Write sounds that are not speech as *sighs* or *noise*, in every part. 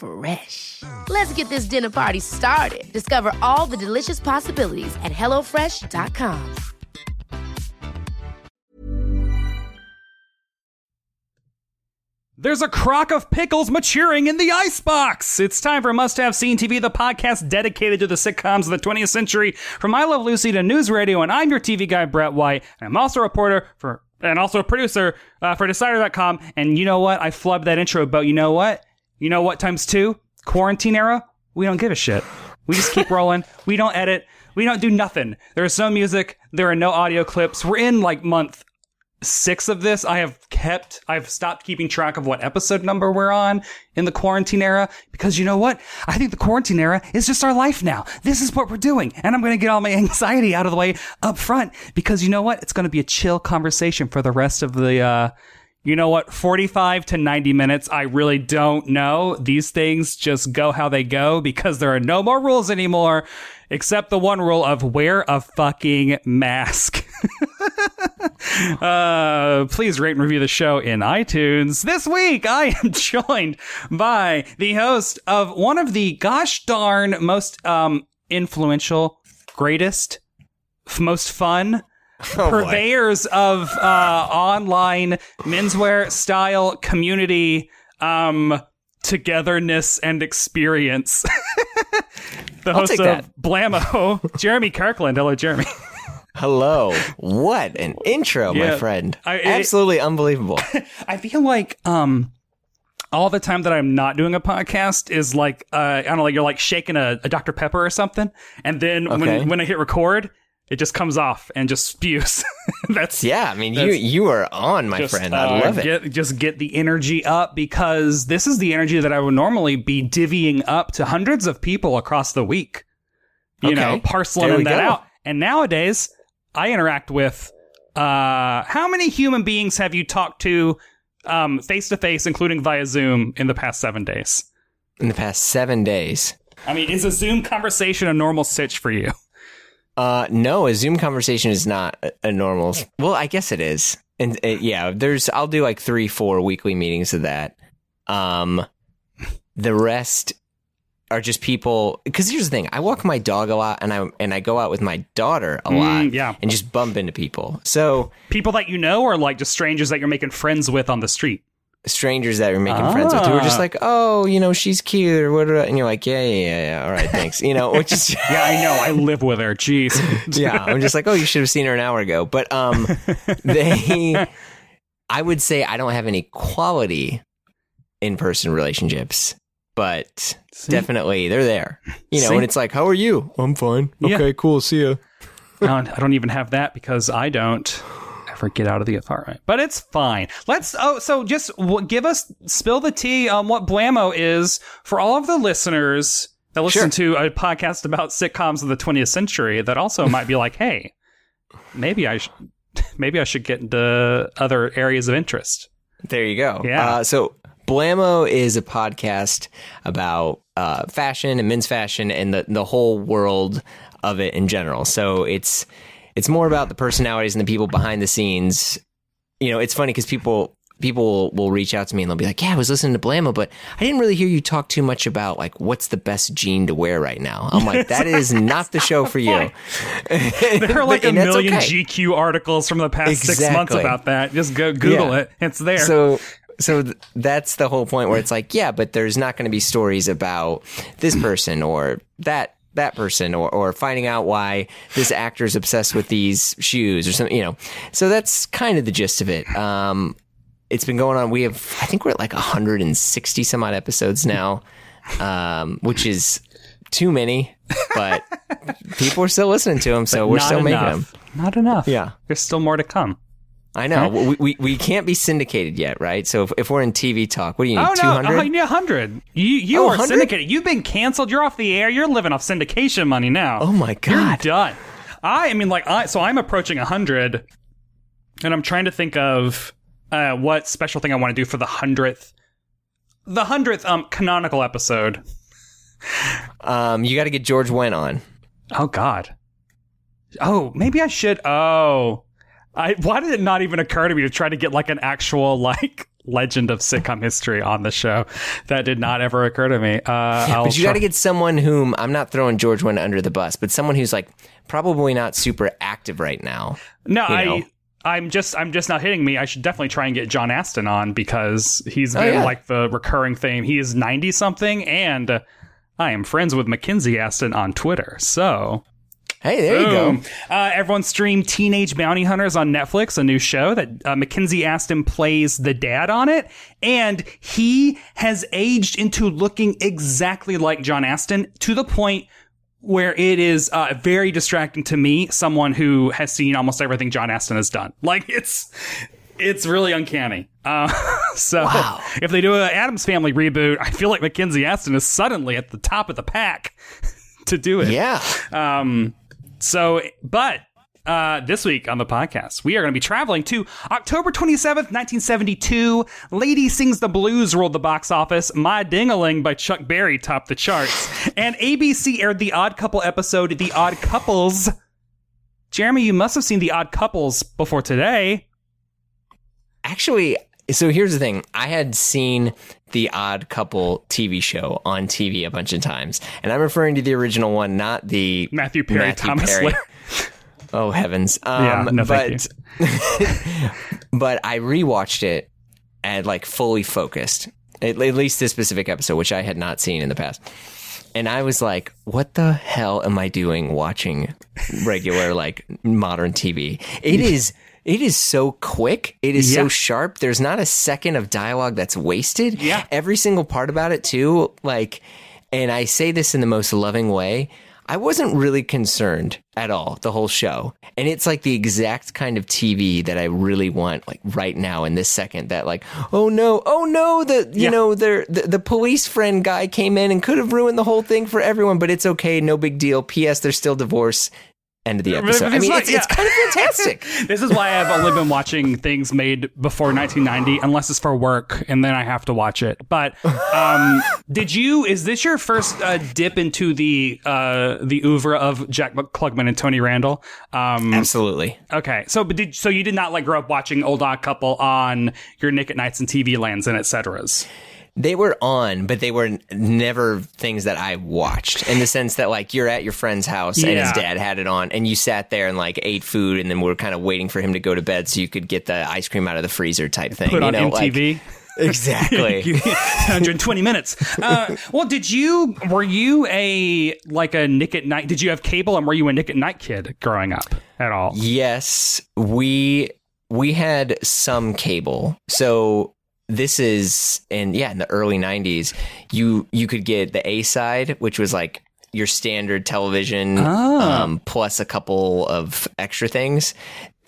Fresh. Let's get this dinner party started. Discover all the delicious possibilities at hellofresh.com. There's a crock of pickles maturing in the icebox. It's time for Must Have Seen TV, the podcast dedicated to the sitcoms of the 20th century. From I Love Lucy to News Radio, and I'm your TV guy, Brett White. And I'm also a reporter for, and also a producer uh, for Decider.com. And you know what? I flubbed that intro, but you know what? You know what times two? Quarantine era? We don't give a shit. We just keep *laughs* rolling. We don't edit. We don't do nothing. There is no music. There are no audio clips. We're in like month six of this. I have kept, I've stopped keeping track of what episode number we're on in the quarantine era because you know what? I think the quarantine era is just our life now. This is what we're doing. And I'm going to get all my *laughs* anxiety out of the way up front because you know what? It's going to be a chill conversation for the rest of the, uh, you know what? 45 to 90 minutes. I really don't know. These things just go how they go because there are no more rules anymore, except the one rule of wear a fucking mask. *laughs* uh, please rate and review the show in iTunes. This week, I am *laughs* joined by the host of one of the gosh darn most um, influential, greatest, most fun, *laughs* purveyors of uh, online menswear style community um, togetherness and experience. *laughs* the host of that. Blammo, *laughs* Jeremy Kirkland. Hello, Jeremy. Hello. What an intro, Yeah. my friend. I- it- Absolutely unbelievable. I feel like um all the time that I'm not doing a podcast is like uh I don't know like you're like shaking a, a Dr Pepper or something and then Okay. when when I hit record it just comes off and just spews. *laughs* That's Yeah, I mean, you you are on, my just, friend. uh, I love it. Get, just get the energy up because this is the energy that I would normally be divvying up to hundreds of people across the week. You Okay. know, parceling that go. out. And nowadays, I interact with uh how many human beings have you talked to um face to face, including via Zoom, in the past seven days? In the past seven days. I mean, is a Zoom conversation a normal sitch for you? Uh, no, a Zoom conversation is not a, normal. Well, I guess it is. And uh, yeah, there's, I'll do like three, four weekly meetings of that. Um, the rest are just people. Because here's the thing: I walk my dog a lot, and I and I go out with my daughter a lot, Mm, yeah. and just bump into people. So People that you know, or like just strangers that you're making friends with on the street? Strangers that you're making friends with who are just Ah. like, oh, you know, she's cute or whatever, and you're like, yeah, yeah, yeah, yeah. all right, thanks. You know, which is *laughs* Yeah, I know. I live with her. Jeez. *laughs* yeah, I'm just like, oh, you should have seen her an hour ago. But um, they, *laughs* I would say I don't have any quality in person relationships, but definitely they're there. You know, See? and it's like, how are you? I'm fine. Yeah. Okay, cool. See ya. I don't, I don't even have that because I don't ever get out of the apartment. But it's fine. Let's. Oh, so just w- give us spill the tea on what Blammo is for all of the listeners that listen to a podcast about sitcoms of the 20th century. That also might be like, hey, maybe I should. *laughs* Maybe I should get into other areas of interest. There you go. Yeah. Uh, so Blammo is a podcast about uh, fashion and men's fashion and the the whole world of it in general. So it's it's more about the personalities and the people behind the scenes. You know, it's funny because people people will reach out to me and they'll be like, "Yeah, I was listening to Blammo, but I didn't really hear you talk too much about like what's the best jean to wear right now." I'm like, "That is *laughs* not the show for you." There are *laughs* like a million okay. GQ articles from the past six months about that. Just go Google Yeah. it. It's there. So so th- that's the whole point where it's like, yeah, but there's not going to be stories about this person or that that person or, or finding out why this actor is obsessed with these shoes or something, you know. So that's kind of the gist of it. Um, it's been going on. We have, I think we're at like 160 some odd episodes now, um, which is too many, but *laughs* people are still listening to them. So we're Not still making enough. them. Not enough. Yeah. There's still more to come. I know. We, we, we can't be syndicated yet, right? So if, if we're in TV talk, what do you need? Oh no, 200? oh, you need 100. You you Oh, are 100? syndicated. You've been canceled. You're off the air. You're living off syndication money now. Oh, my God. You're done. I, I mean, like, I so I'm approaching 100, and I'm trying to think of uh, what special thing I want to do for the hundredth, the hundredth um canonical episode. Um, you got to get George Wendt on. Oh God. Oh, maybe I should. Oh, I. Why did it not even occur to me to try to get like an actual like *laughs* legend of sitcom history on the show? That did not ever occur to me. Uh, I'll But you got to get someone whom I'm not throwing George Wendt under the bus, but someone who's like probably not super active right now. No, you I. know. I'm just I'm just not hitting me. I should definitely try and get John Astin on because he's Oh, been yeah. like the recurring theme. He is 90 something and I am friends with Mackenzie Astin on Twitter. So, Hey, there you go. Uh, everyone streamed Teenage Bounty Hunters on Netflix, a new show that uh, Mackenzie Astin plays the dad on it. And he has aged into looking exactly like John Astin to the point where it is uh, very distracting to me, someone who has seen almost everything John Astin has done. *laughs* Like it's it's really uncanny. Uh, *laughs* so if they do an Addams Family reboot, I feel like Mackenzie Astin is suddenly at the top of the pack *laughs* to do it. Yeah. Um, so, but uh, this week on the podcast, we are going to be traveling to October 27th, 1972. Lady Sings the Blues rolled the box office. My Dingaling by Chuck Berry topped the charts. And ABC aired the Odd Couple episode, The Odd Couples. Jeremy, you must have seen The Odd Couples before today. Actually, so here's the thing. I had seen the Odd Couple TV show on TV a bunch of times, and I'm referring to the original one, not the Matthew Perry, Thomas Perry. *laughs* Oh heavens! *laughs* Um, Yeah, no, but *laughs* but I rewatched it and like fully focused. At, at least this specific episode, which I had not seen in the past. And I was like, what the hell am I doing watching regular like modern TV? It is it is so quick. It is Yeah. so sharp. There's not a second of dialogue that's wasted. Yeah. Every single part about it too, like and I say this in the most loving way. I wasn't really concerned at all the whole show. And it's like the exact kind of TV that I really want like right now in this second that like, oh no, oh no, the you Yeah. know, the, the the police friend guy came in and could have ruined the whole thing for everyone, but it's okay, no big deal. PS they're still divorced. End of the episode. I mean, like- it's, it's kind of fantastic. *laughs* This is why I've only been watching things made before 1990, unless it's for work, and then I have to watch it. But um, *laughs* did you? Is this your first uh, dip into the uh, the oeuvre of Jack Klugman and Tony Randall? Um, Absolutely. okay, so but did so you did not like grow up watching Old Odd Couple on your Nick at Nights and TV Lands and et ceteras? They were on, but they were never things that I watched in the sense that like you're at your friend's house and his dad had it on and you sat there and like ate food and then we were kind of waiting for him to go to bed so you could get the ice cream out of the freezer type thing. Put you on know, like- MTV. *laughs* *laughs* exactly. 120 minutes. Uh, well, did you were you a like a Nick at Night? Did you have cable and were you a Nick at Night kid growing up at all? Yes, we we had some cable. So this is and yeah, in the early 90s, you you could get the A side, which was like your standard television Ah. um, plus a couple of extra things.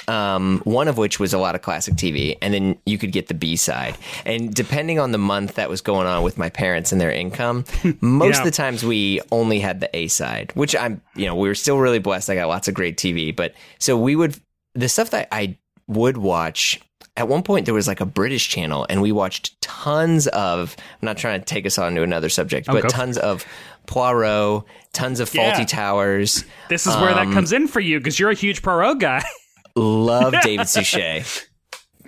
Um, one of which was a lot of classic TV, and then you could get the B side. And depending on the month that was going on with my parents and their income, *laughs* most Yeah. of the times we only had the A side, which I'm, you know, we were still really blessed. I got lots of great TV, but so we would, the stuff that I would watch at one point there was like a British channel and we watched tons of, I'm not trying to take us on to another subject, but tons of Poirot, tons of Fawlty Yeah. Towers. This is where that Um, comes in for you because you're a huge Poirot guy. *laughs* Love *laughs* David Suchet.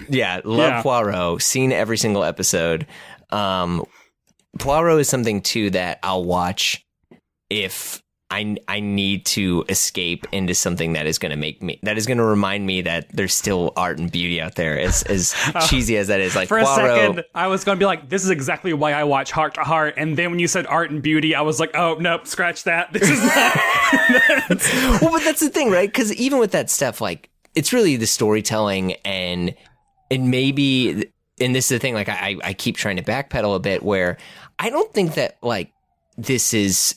Yeah, love Yeah. Poirot. Seen every single episode. Um, Poirot is something too that I'll watch if I I need to escape into something that is going to make me that is going to remind me that there's still art and beauty out there. As as *laughs* cheesy as that is, like For a Poirot, second, I was going to be like, this is exactly why I watch Hart to Hart. And then when you said art and beauty, I was like, oh, nope, scratch that. This is not. *laughs* well, but that's the thing, right? Because even with that stuff, like it's really the storytelling and and maybe and this is the thing. Like I I keep trying to backpedal a bit where I don't think that like this is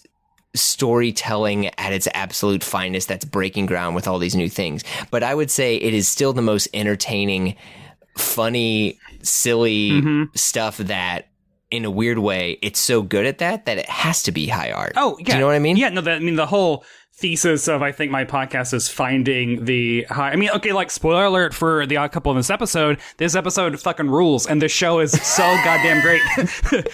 storytelling at its absolute finest that's breaking ground with all these new things. But I would say it is still the most entertaining, funny, silly mm-hmm. stuff that in a weird way, it's so good at that that it has to be high art. Oh, yeah. Do you know what I mean? Yeah, no, that, I mean, the whole thesis of I think my podcast is finding the high. I mean, okay, like spoiler alert for the odd couple in this episode. This episode fucking rules, and this show is so *laughs* goddamn great. *laughs*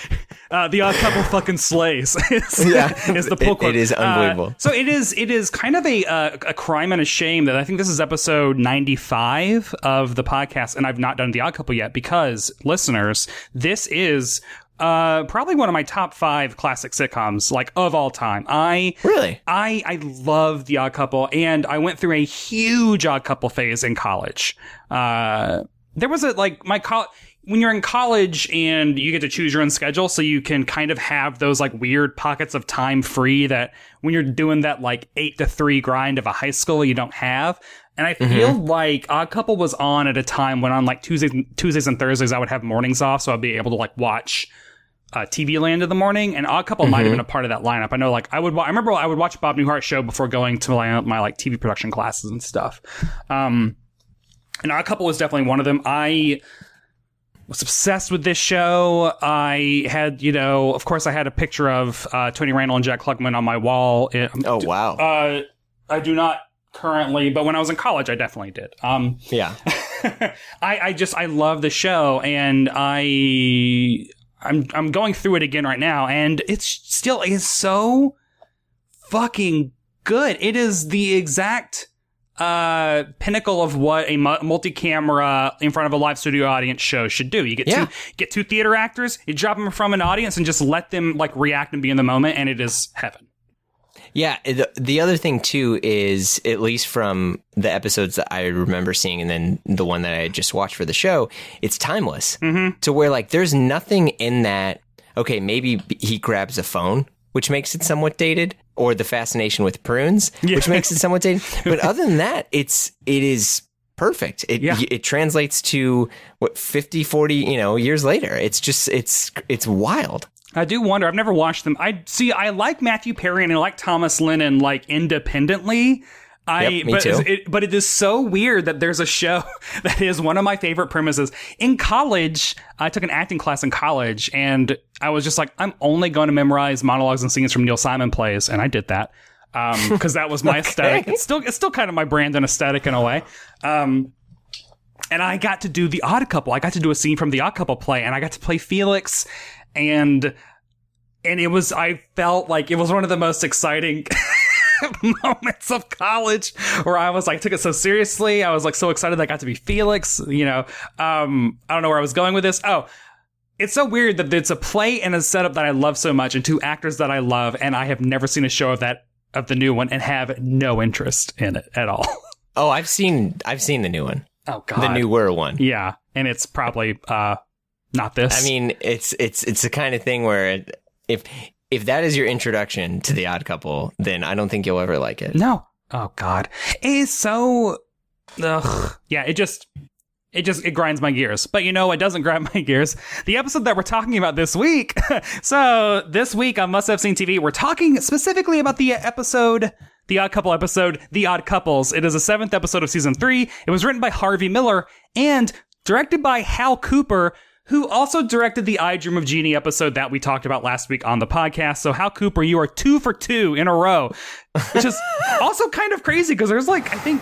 uh, the odd couple fucking slays. *laughs* is, Yeah. is the pull It- quote. it is Uh, unbelievable. so it is. It is kind of a uh, a crime and a shame that I think this is episode ninety five of the podcast, and I've not done the odd couple yet because listeners, this is. Uh, probably one of my top five classic sitcoms, like of all time. I Really? I I love The Odd Couple, and I went through a huge Odd Couple phase in college. Uh, there was a like my col when you're in college and you get to choose your own schedule, so you can kind of have those like weird pockets of time free that when you're doing that like eight to three grind of a high school, you don't have. And I feel like Odd Couple was on at a time when on like Tuesdays, Tuesdays and Thursdays I would have mornings off, so I'd be able to like watch uh, TV Land in the morning, and Odd Couple might have been a part of that lineup. I know, like I would, wa- I remember I would watch Bob Newhart show before going to my, my like TV production classes and stuff. Um, and Odd Couple was definitely one of them. I was obsessed with this show. I had, you know, of course, I had a picture of uh, Tony Randall and Jack Klugman on my wall. It- Oh wow. uh, I do not currently, but when I was in college, I definitely did. Um, yeah. *laughs* I, I just I love the show and I I'm I'm going through it again right now and it's still is so fucking good. It is the exact uh pinnacle of what a multi-camera in front of a live studio audience show should do. You get Yeah. two get two theater actors, you drop them from an audience and just let them like react and be in the moment and it is heaven. Yeah, the, the other thing too is at least from the episodes that I remember seeing, and then the one that I just watched for the show, it's timeless mm-hmm. to where like there's nothing in that. Okay, maybe he grabs a phone, which makes it somewhat dated, or the fascination with prunes, which makes it somewhat dated. *laughs* But other than that, it's it is perfect. It Yeah. it translates to what 50, 40, you know, years later. It's just it's it's wild. I do wonder. I've never watched them. I see. I like Matthew Perry and I like Thomas Lennon like independently. I Yep, me but too. It, but it is so weird that there's a show *laughs* that is one of my favorite premises. In college, I took an acting class in college, and I was just like, I'm only going to memorize monologues and scenes from Neil Simon plays, and I did that Um, *laughs* because that was my aesthetic. It's still it's still kind of my brand and aesthetic in a way. Um, and I got to do the Odd Couple. I got to do a scene from the Odd Couple play, and I got to play Felix, and and it was I felt like it was one of the most exciting *laughs* *laughs* moments of college where I was like took it so seriously. I was like so excited that I got to be Felix. You know, um, I don't know where I was going with this. Oh. It's so weird that it's a play and a setup that I love so much, and two actors that I love, and I have never seen a show of that of the new one and have no interest in it at all. *laughs* Oh, I've seen I've seen the new one, Oh God, the newer one. Yeah, and it's probably uh not this. I mean, it's it's it's the kind of thing where it, if if that is your introduction to the Odd Couple, then I don't think you'll ever like it. no. Oh God, it's so. Ugh. Yeah, it just. It just it grinds my gears. But you know it doesn't *laughs* grind my gears? The episode that we're talking about this week. *laughs* so this week on Must Have Seen TV, we're talking specifically about the episode the Odd Couple episode, The Odd Couples. It is the seventh episode of season three. It was written by Harvey Miller and directed by Hal Cooper, who also directed the I Dream of Jeannie episode that we talked about last week on the podcast. So, Hal Cooper, you are two for two in a row, which is *laughs* also kind of crazy because there's like, I think,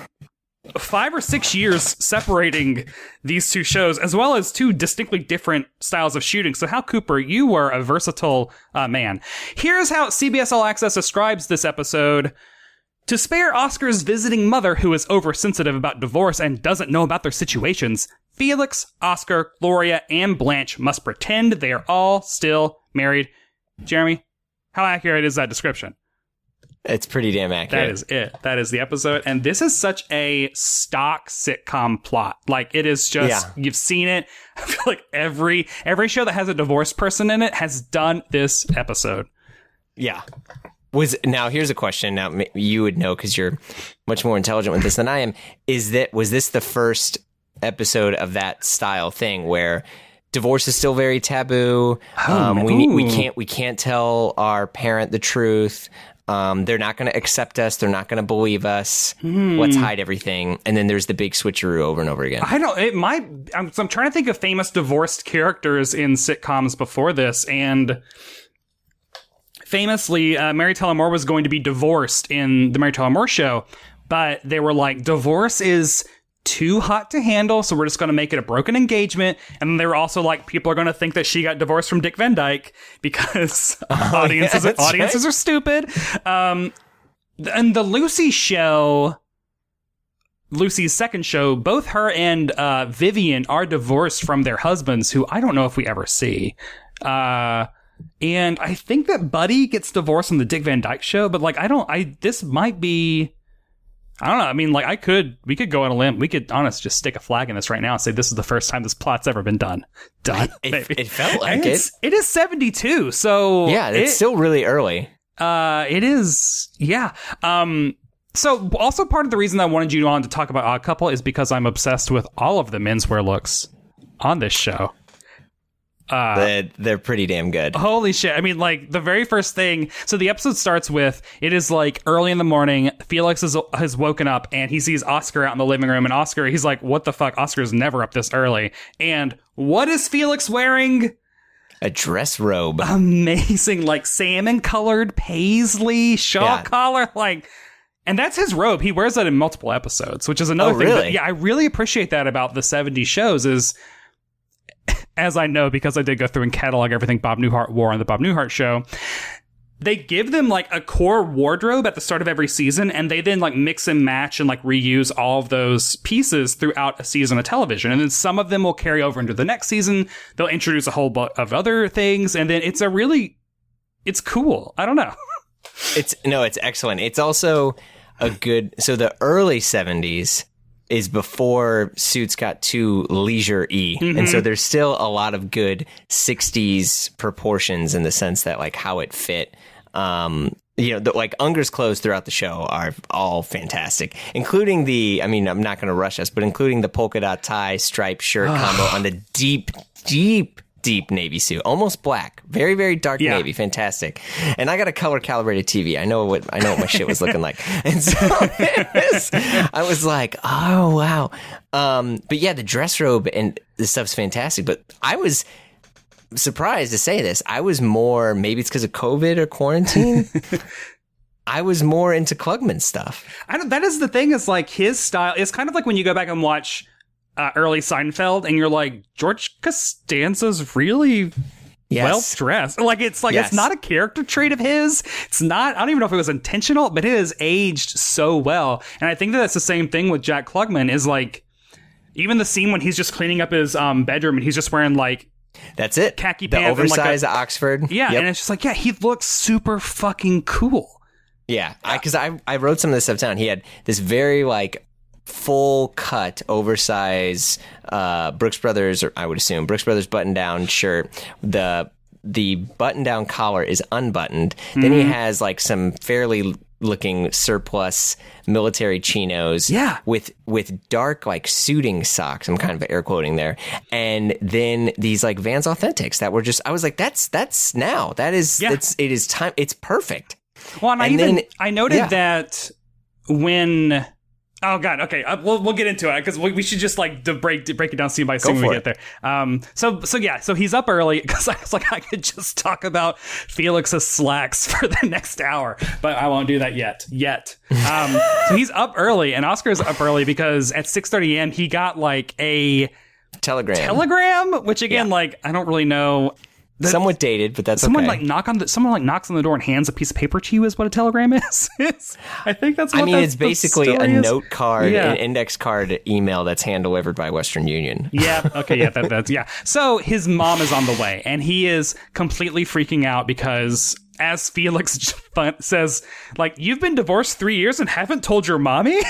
five or six years separating these two shows, as well as two distinctly different styles of shooting. So, Hal Cooper, you were a versatile uh, man. Here's how CBS All Access describes this episode. To spare Oscar's visiting mother, who is oversensitive about divorce and doesn't know about their situations, Felix, Oscar, Gloria, and Blanche must pretend they are all still married. Jeremy, how accurate is that description? It's pretty damn accurate. That is it. That is the episode. And this is such a stock sitcom plot. Like it is just Yeah. you've seen it. *laughs* I feel like every every show that has a divorced person in it has done this episode. Yeah. Was now here's a question. Now you would know because you're much more intelligent with this than I am. Is that was this the first episode of that style thing where divorce is still very taboo? Um, we we can't we can't tell our parent the truth. Um, they're not going to accept us. They're not going to believe us. Let's hide everything. And then there's the big switcheroo over and over again. I don't. It might. I'm, I'm trying to think of famous divorced characters in sitcoms before this, and famously, uh, Mary Tyler Moore was going to be divorced in the Mary Tyler Moore show, but they were like, divorce is too hot to handle, so we're just going to make it a broken engagement. And then they were also like, people are going to think that she got divorced from Dick Van Dyke because *laughs* audiences that's audiences are stupid. Um, and the Lucy show. Lucy's second show, both her and uh, Vivian are divorced from their husbands, who I don't know if we ever see. Uh, and I think that Buddy gets divorced on the Dick Van Dyke show, but like I don't. I this might be. I don't know. I mean, like I could. We could go on a limb. We could, honest, just stick a flag in this right now and say this is the first time this plot's ever been done. Done. *laughs* It, maybe. it felt And like it. it is seventy two. So Yeah, it's it- still really early. uh, it is, yeah. Um, so also part of the reason I wanted you on to talk about Odd Couple is because I'm obsessed with all of the menswear looks on this show. Uh, they're, they're pretty damn good. Holy shit. I mean, like, the very first thing. So the episode starts with it is like early in the morning. Felix is, has woken up and he sees Oscar out in the living room. And Oscar, he's like, what the fuck? Oscar's never up this early. And what is Felix wearing? A dress robe. Amazing, like salmon colored paisley shawl Yeah. collar. Like, and that's his robe. He wears that in multiple episodes, which is another Oh, thing. that- yeah, I really appreciate that about the 70s shows is *laughs* as I know because I did go through and catalog everything Bob Newhart wore on the Bob Newhart show. They give them like a core wardrobe at the start of every season, and they then like mix and match and like reuse all of those pieces throughout a season of television. And then some of them will carry over into the next season. They'll introduce a whole bunch of other things, and then it's a really, it's cool. I don't know. *laughs* It's no, it's excellent. It's also a good. So the early '70s is before suits got too leisure y, and so there's still a lot of good '60s proportions in the sense that like how it fit. Um, you know, the, like Unger's clothes throughout the show are all fantastic, including the. I mean, I'm not going to rush us, but including the polka dot tie striped shirt *sighs* combo on the deep, deep. Deep navy suit, almost black, very very dark Yeah. navy, fantastic. And I got a color calibrated TV. I know what I know what my shit was looking like, *laughs* and so was, I was like, oh wow. Um, but yeah, the dress robe and the stuff's fantastic. But I was surprised to say this. I was more maybe it's because of COVID or quarantine. *laughs* I was more into Klugman stuff. I don't, that is the thing is like his style is kind of like when you go back and watch uh, early Seinfeld and you're like George Costanza's really Yes. well dressed. Like it's like Yes. it's not a character trait of his. It's not. I don't even know if it was intentional, but it is aged so well. And I think that that's the same thing with Jack Klugman. Is like even the scene when he's just cleaning up his um, bedroom and he's just wearing like That's it. Khaki the pants and like a- oversized Oxford. yeah, Yep. and it's just like yeah, he looks super fucking cool. Yeah, because I, I wrote some of this stuff down. He had this very like full cut, oversized uh, Brooks Brothers, or I would assume Brooks Brothers button down shirt. The the button down collar is unbuttoned. Then he has like some fairly looking surplus military chinos Yeah. with with dark like suiting socks i'm kind of air quoting there and then these like vans authentics that were just i was like that's that's now that is Yeah. it's it is time it's perfect Well, and, I even then- I noted yeah. that when oh god, okay, uh, we'll we'll get into it because we, we should just like break break it down scene by scene when we for get there. Um, so so yeah, so he's up early *laughs* because I was like I could just talk about Felix's slacks *laughs* for the next hour, but I won't do that yet. Yet, um, *laughs* so he's up early, and Oscar's up early because at six thirty a.m. he got like a telegram telegram, which again, Yeah. like I don't really know. Somewhat dated, but that's Someone okay. like knock on the someone like knocks on the door and hands a piece of paper to you is what a telegram *laughs* is. I think that's. What I mean, the- it's basically a is. note card, Yeah. an index card email that's hand delivered by Western Union. Yeah. *laughs* Okay. Yeah. That, that's yeah. So his mom is on the way, and he is completely freaking out because as Felix *laughs* says, like, you've been divorced three years and haven't told your mommy?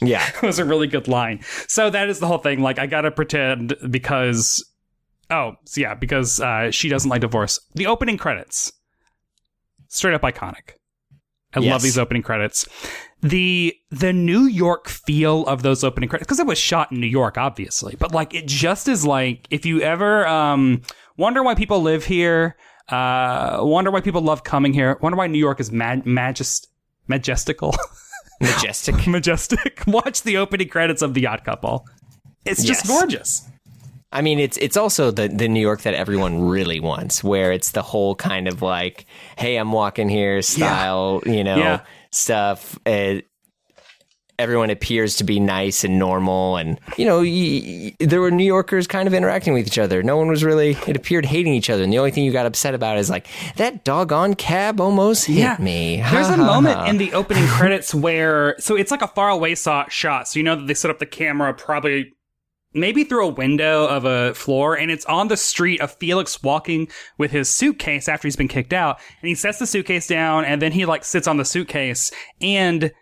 Yeah. it was a really good line. So that is the whole thing. Like, I gotta pretend because. Oh, so yeah, because uh, she doesn't like divorce. The opening credits. Straight up iconic. I Yes. love these opening credits. The the New York feel of those opening credits because it was shot in New York, obviously, but like it just is like if you ever um, wonder why people live here, uh, wonder why people love coming here, wonder why New York is mag- magist- majestical, Majestic. *laughs* majestic. *laughs* Watch the opening credits of The Odd Couple. It's just Yes. gorgeous. I mean, it's it's also the the New York that everyone really wants, where it's the whole kind of like, "Hey, I'm walking here" style, you know, Yeah. stuff. Uh, everyone appears to be nice and normal, and you know, y- y- there were New Yorkers kind of interacting with each other. No one was really. It appeared hating each other, and the only thing you got upset about is like that doggone cab almost hit me. There's a moment in the opening credits where so it's like a far away shot shot. So you know that they set up the camera probably maybe through a window of a floor and it's on the street of Felix walking with his suitcase after he's been kicked out. And he sets the suitcase down and then he like sits on the suitcase. And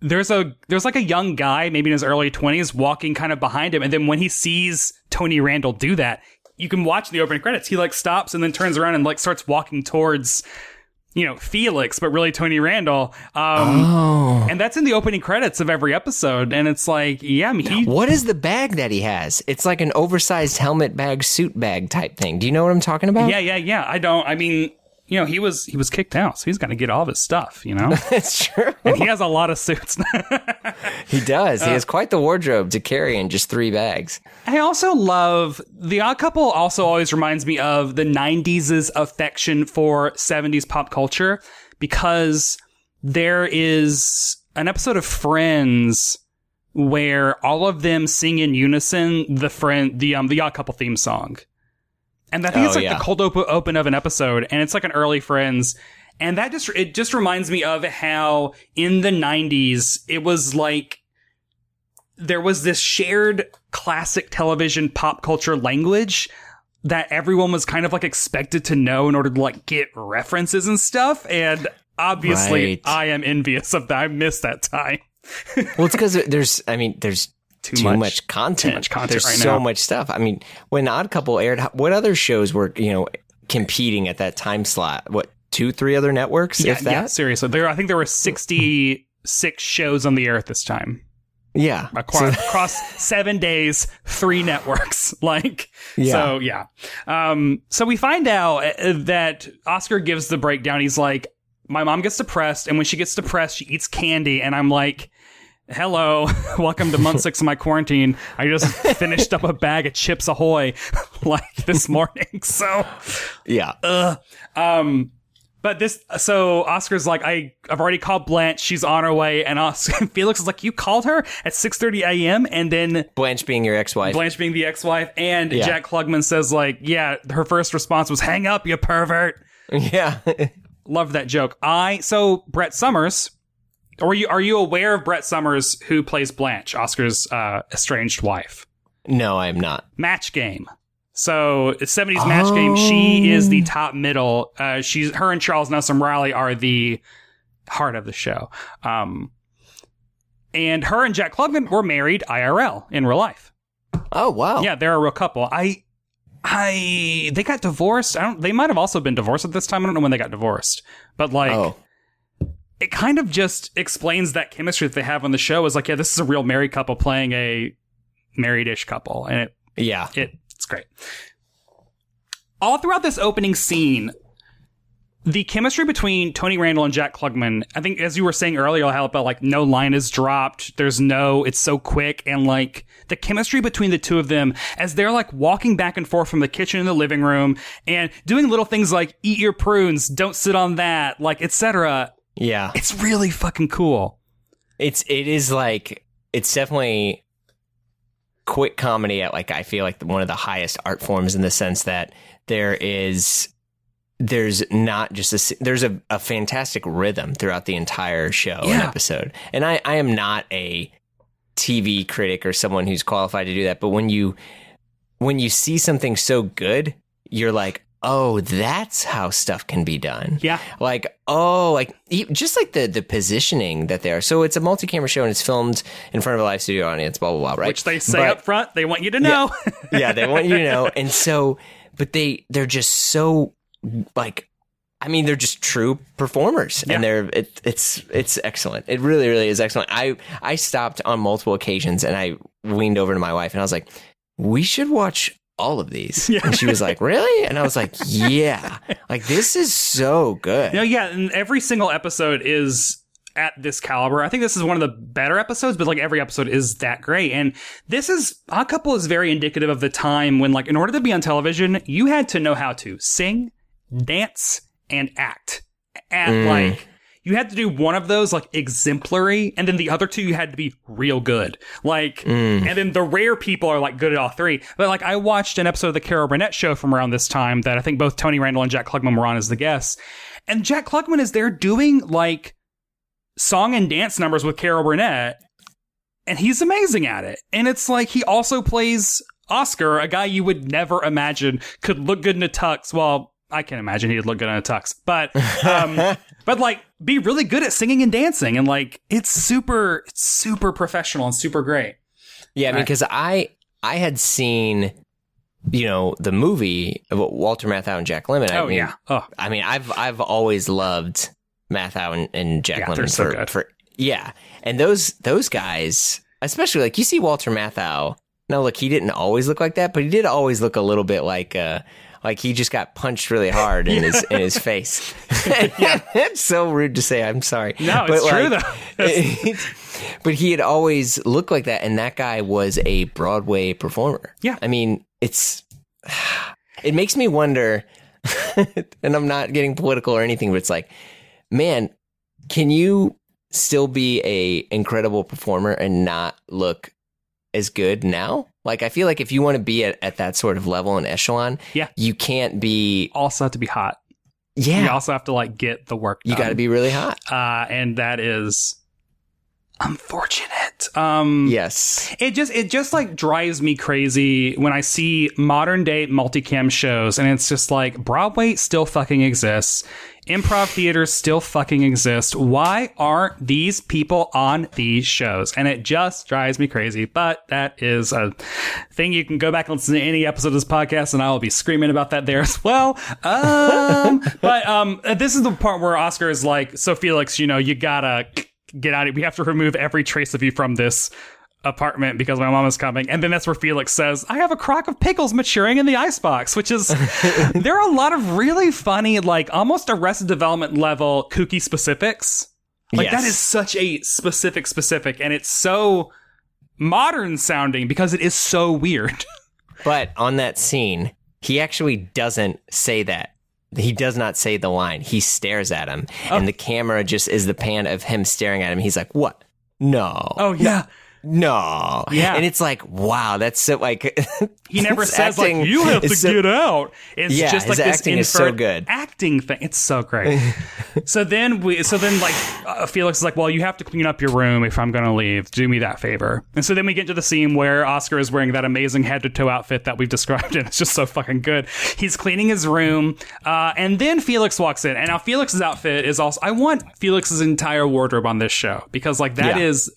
there's a there's like a young guy maybe in his early 20s walking kind of behind him. And then when he sees Tony Randall do that you can watch the opening credits. He like stops and then turns around and like starts walking towards you know Felix but really Tony Randall um Oh. and that's in the opening credits of every episode and it's like yeah I mean he What is the bag that he has? It's like an oversized helmet bag, suit bag type thing. Do you know what I'm talking about? yeah yeah yeah I don't I mean you know he was he was kicked out so he's got to get all of his stuff you know *laughs* It's true. and he has a lot of suits *laughs* He does. Uh, he has quite the wardrobe to carry in just three bags. I also love The Odd Couple. Also, always reminds me of the '90s' affection for '70s pop culture because there is an episode of Friends where all of them sing in unison the friend the um the Odd Couple theme song, and I think Oh, it's like yeah. the cold op- open of an episode, and it's like an early Friends. And that just it just reminds me of how in the 90s it was like there was this shared classic television pop culture language that everyone was kind of like expected to know in order to like get references and stuff. And obviously, Right. I am envious of that. I miss that time. *laughs* Well, it's because there's, I mean, there's Too too, much- much, content. much content There's right so now. much stuff. I mean, when Odd Couple aired, what other shows were, you know, competing at that time slot? What, two, three other networks, if that? yeah, seriously. There, I think there were 66 shows on the air at this time. Yeah. across, So- *laughs* across seven days, three networks. *laughs* Like, Yeah. so yeah. Um, so we find out uh, that Oscar gives the breakdown. He's like, my mom gets depressed, and when she gets depressed, she eats candy, and I'm like. Hello, *laughs* welcome to month six of my quarantine. I just *laughs* finished up a bag of Chips Ahoy *laughs* like this morning. So, yeah. um, but this, so Oscar's like, I, I've already called Blanche. She's on her way. And Oscar, Felix is like, you called her at 6.30 a.m. And then Blanche being your ex-wife. Blanche being the ex-wife. And Yeah. Jack Klugman says like, yeah, her first response was hang up, you pervert. yeah. Love that joke. I, so Brett Somers, are you, are you aware of Brett Somers who plays Blanche, Oscar's, uh, estranged wife? no, I'm not. match game. So it's 70s match game. She is Oh. the top middle. Uh, she's her and Charles Nelson Reilly are the heart of the show. Um, and her and Jack Klugman were married IRL in real life. Oh, wow. Yeah, they're a real couple. I, I, they got divorced. I don't. They might have also been divorced at this time. I don't know when they got divorced, but like. Oh, It kind of just explains that chemistry that they have on the show is like, yeah, this is a real married couple playing a married-ish couple, and it yeah. it, it's great. All throughout this opening scene, the chemistry between Tony Randall and Jack Klugman, I think, as you were saying earlier, how about like no line is dropped, there's no, it's so quick, and like the chemistry between the two of them as they're like walking back and forth from the kitchen in the living room and doing little things like eat your prunes, don't sit on that, like etc. Yeah. It's really fucking cool. It's it is like it's definitely quick comedy at like I feel like one of the highest art forms in the sense that there is there's not just a there's a, a fantastic rhythm throughout the entire show and episode and I I am not a TV critic or someone who's qualified to do that but when you when you see something so good you're like oh, that's how stuff can be done. Yeah. Like, oh, like just like the the positioning that they are. So it's a multi-camera show and it's filmed in front of a live studio audience, blah blah blah, right? Which they say But- up front, they want you to know. yeah, *laughs* they want you to know. And so, but they they're just so like, I mean, they're just true performers, Yeah. and they're it, it's it's excellent. It really really is excellent. I I stopped on multiple occasions, and I leaned over to my wife, and I was like, we should watch. All of these, *laughs* Yeah. and she was like, "Really?" And I was like, *laughs* "Yeah, like this is so good." No, yeah, and every single episode is at this caliber. I think this is one of the better episodes, but like every episode is that great. And this is a couple is very indicative of the time when like in order to be on television, you had to know how to sing, dance, and act. And mm. like you had to do one of those like exemplary, and then the other two you had to be real good. Like, mm. and then the rare people are like good at all three. But like, I watched an episode of the Carol Burnett show from around this time that I think both Tony Randall and Jack Klugman were on as the guests, and Jack Klugman is there doing like song and dance numbers with Carol Burnett, and he's amazing at it. And it's like he also plays Oscar, a guy you would never imagine could look good in a tux. Well, I can't imagine he'd look good on a tux, but *laughs* um, but like be really good at singing and dancing, and like it's super it's super professional and super great. Yeah, I mean, because I I had seen, you know, the movie of Walter Matthau and Jack Lemmon. I oh mean, yeah, oh I mean, I've I've always loved Matthau and, and Jack Yeah, Lemmon so for, for yeah, and those those guys, especially like you see Walter Matthau. Now, look, he didn't always look like that, but he did always look a little bit like uh like he just got punched really hard in his in his face. *laughs* yeah, *laughs* it's so rude to say. I'm sorry. No, But, it's true, like, though. *laughs* it's- but he had always looked like that, and that guy was a Broadway performer. Yeah. I mean, it's it makes me wonder, and I'm not getting political or anything, but it's like, man, can you still be a incredible performer and not look as good now? Like, I feel like if you want to be at, at that sort of level and echelon, Yeah. you can't be. also have to be hot. Yeah, You also have to like get the work. Done. You got to be really hot. uh, and that is unfortunate. Um, Yes. It just it just like drives me crazy when I see modern day multicam shows and it's just like Broadway still fucking exists. Improv theaters still fucking exist. Why aren't these people on these shows? And it just drives me crazy. But that is a thing you can go back and listen to any episode of this podcast and I will be screaming about that there *laughs* as well. Um, but um, this is the part where Oscar is like, so Felix, you know, you gotta get out of We have to remove every trace of you from this apartment because my mom is coming. And then that's where Felix says, I have a crock of pickles maturing in the icebox, which is, *laughs* there are a lot of really funny, like almost arrested development level kooky specifics. Like that Yes. is such a specific specific and it's so modern sounding because it is so weird. *laughs* But on that scene, he actually doesn't say that. He does not say the line. He stares at him, Oh. and the camera just is the pan of him staring at him. He's like, "What? No, oh yeah. No." Yeah. and it's like, wow, that's so like. *laughs* He never says acting like you have to so- get out. It's Yeah, just like his this is so good. acting thing. It's so great. *laughs* so then we, so then like uh, Felix is like, well, you have to clean up your room if I'm going to leave. Do me that favor. And so then we get to the scene where Oscar is wearing that amazing head to toe outfit that we've *laughs* described, and it's just so fucking good. He's cleaning his room, uh, and then Felix walks in, and now Felix's outfit is also. I want Felix's entire wardrobe on this show because like that Yeah. is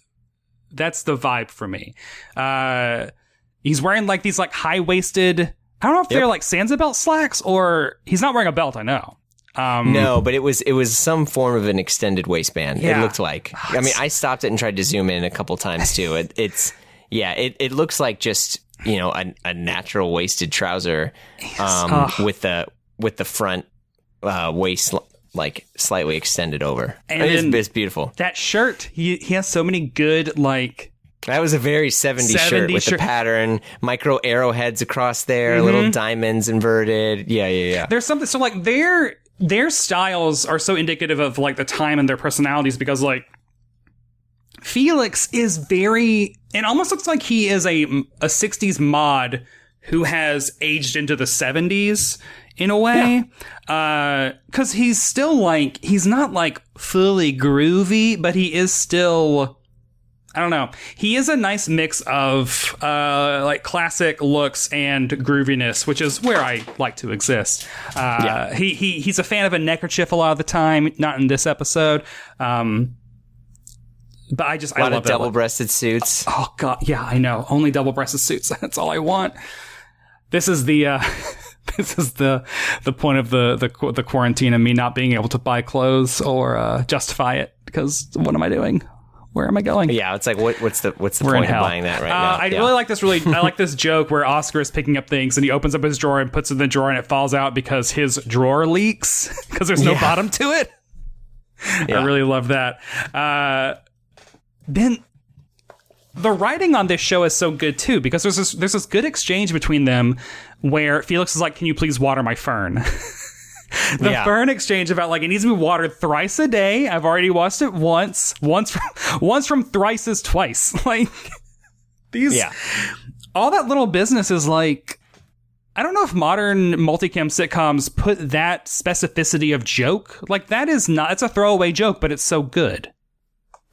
that's the vibe for me. Uh, he's wearing like these like high waisted. I don't know if they're like Sansa belt slacks or he's not wearing a belt. I know. Um, No, but it was it was some form of an extended waistband. Yeah. It looked like. I mean, I stopped it and tried to zoom in a couple times too. It, it's yeah, it, it looks like just you know a, a natural waisted trouser um, with the with the front uh, waist like slightly extended over. And it's, it's beautiful. that shirt. He he has so many good like. That was a very 70s shirt with shirt. the pattern, micro arrowheads across there, mm-hmm. little diamonds inverted. Yeah, yeah, yeah. There's something so like their their styles are so indicative of like the time and their personalities because like Felix is very it almost looks like he is a a 60s mod who has aged into the 70s in a way uh cuz he's still like he's not like fully groovy but he is still I don't know. He is a nice mix of uh, like classic looks and grooviness, which is where I like to exist. Uh, Yeah. He he he's a fan of a neckerchief a lot of the time. Not in this episode. Um, but I just A lot I love of double look. breasted suits. Oh god, yeah, I know. Only double-breasted suits. *laughs* That's all I want. This is the uh *laughs* this is the the point of the the the quarantine and me not being able to buy clothes or uh, justify it because what am I doing? Where am I going? Yeah, it's like what, what's the what's the We're point of buying that right uh, now? I Yeah. really like this. Really, I like *laughs* this joke where Oscar is picking up things and he opens up his drawer and puts it in the drawer and it falls out because his drawer leaks *laughs* because there's no Yeah. bottom to it. I really love that. Uh, then the writing on this show is so good too because there's this there's this good exchange between them where Felix is like, "Can you please water my fern?" *laughs* the Yeah. fern exchange about like it needs to be watered thrice a day. I've already washed it once. Once from *laughs* once from thrice is twice. *laughs* Like these Yeah. all that little business is like I don't know if modern multicam sitcoms put that specificity of joke. Like that is not it's a throwaway joke, but it's so good.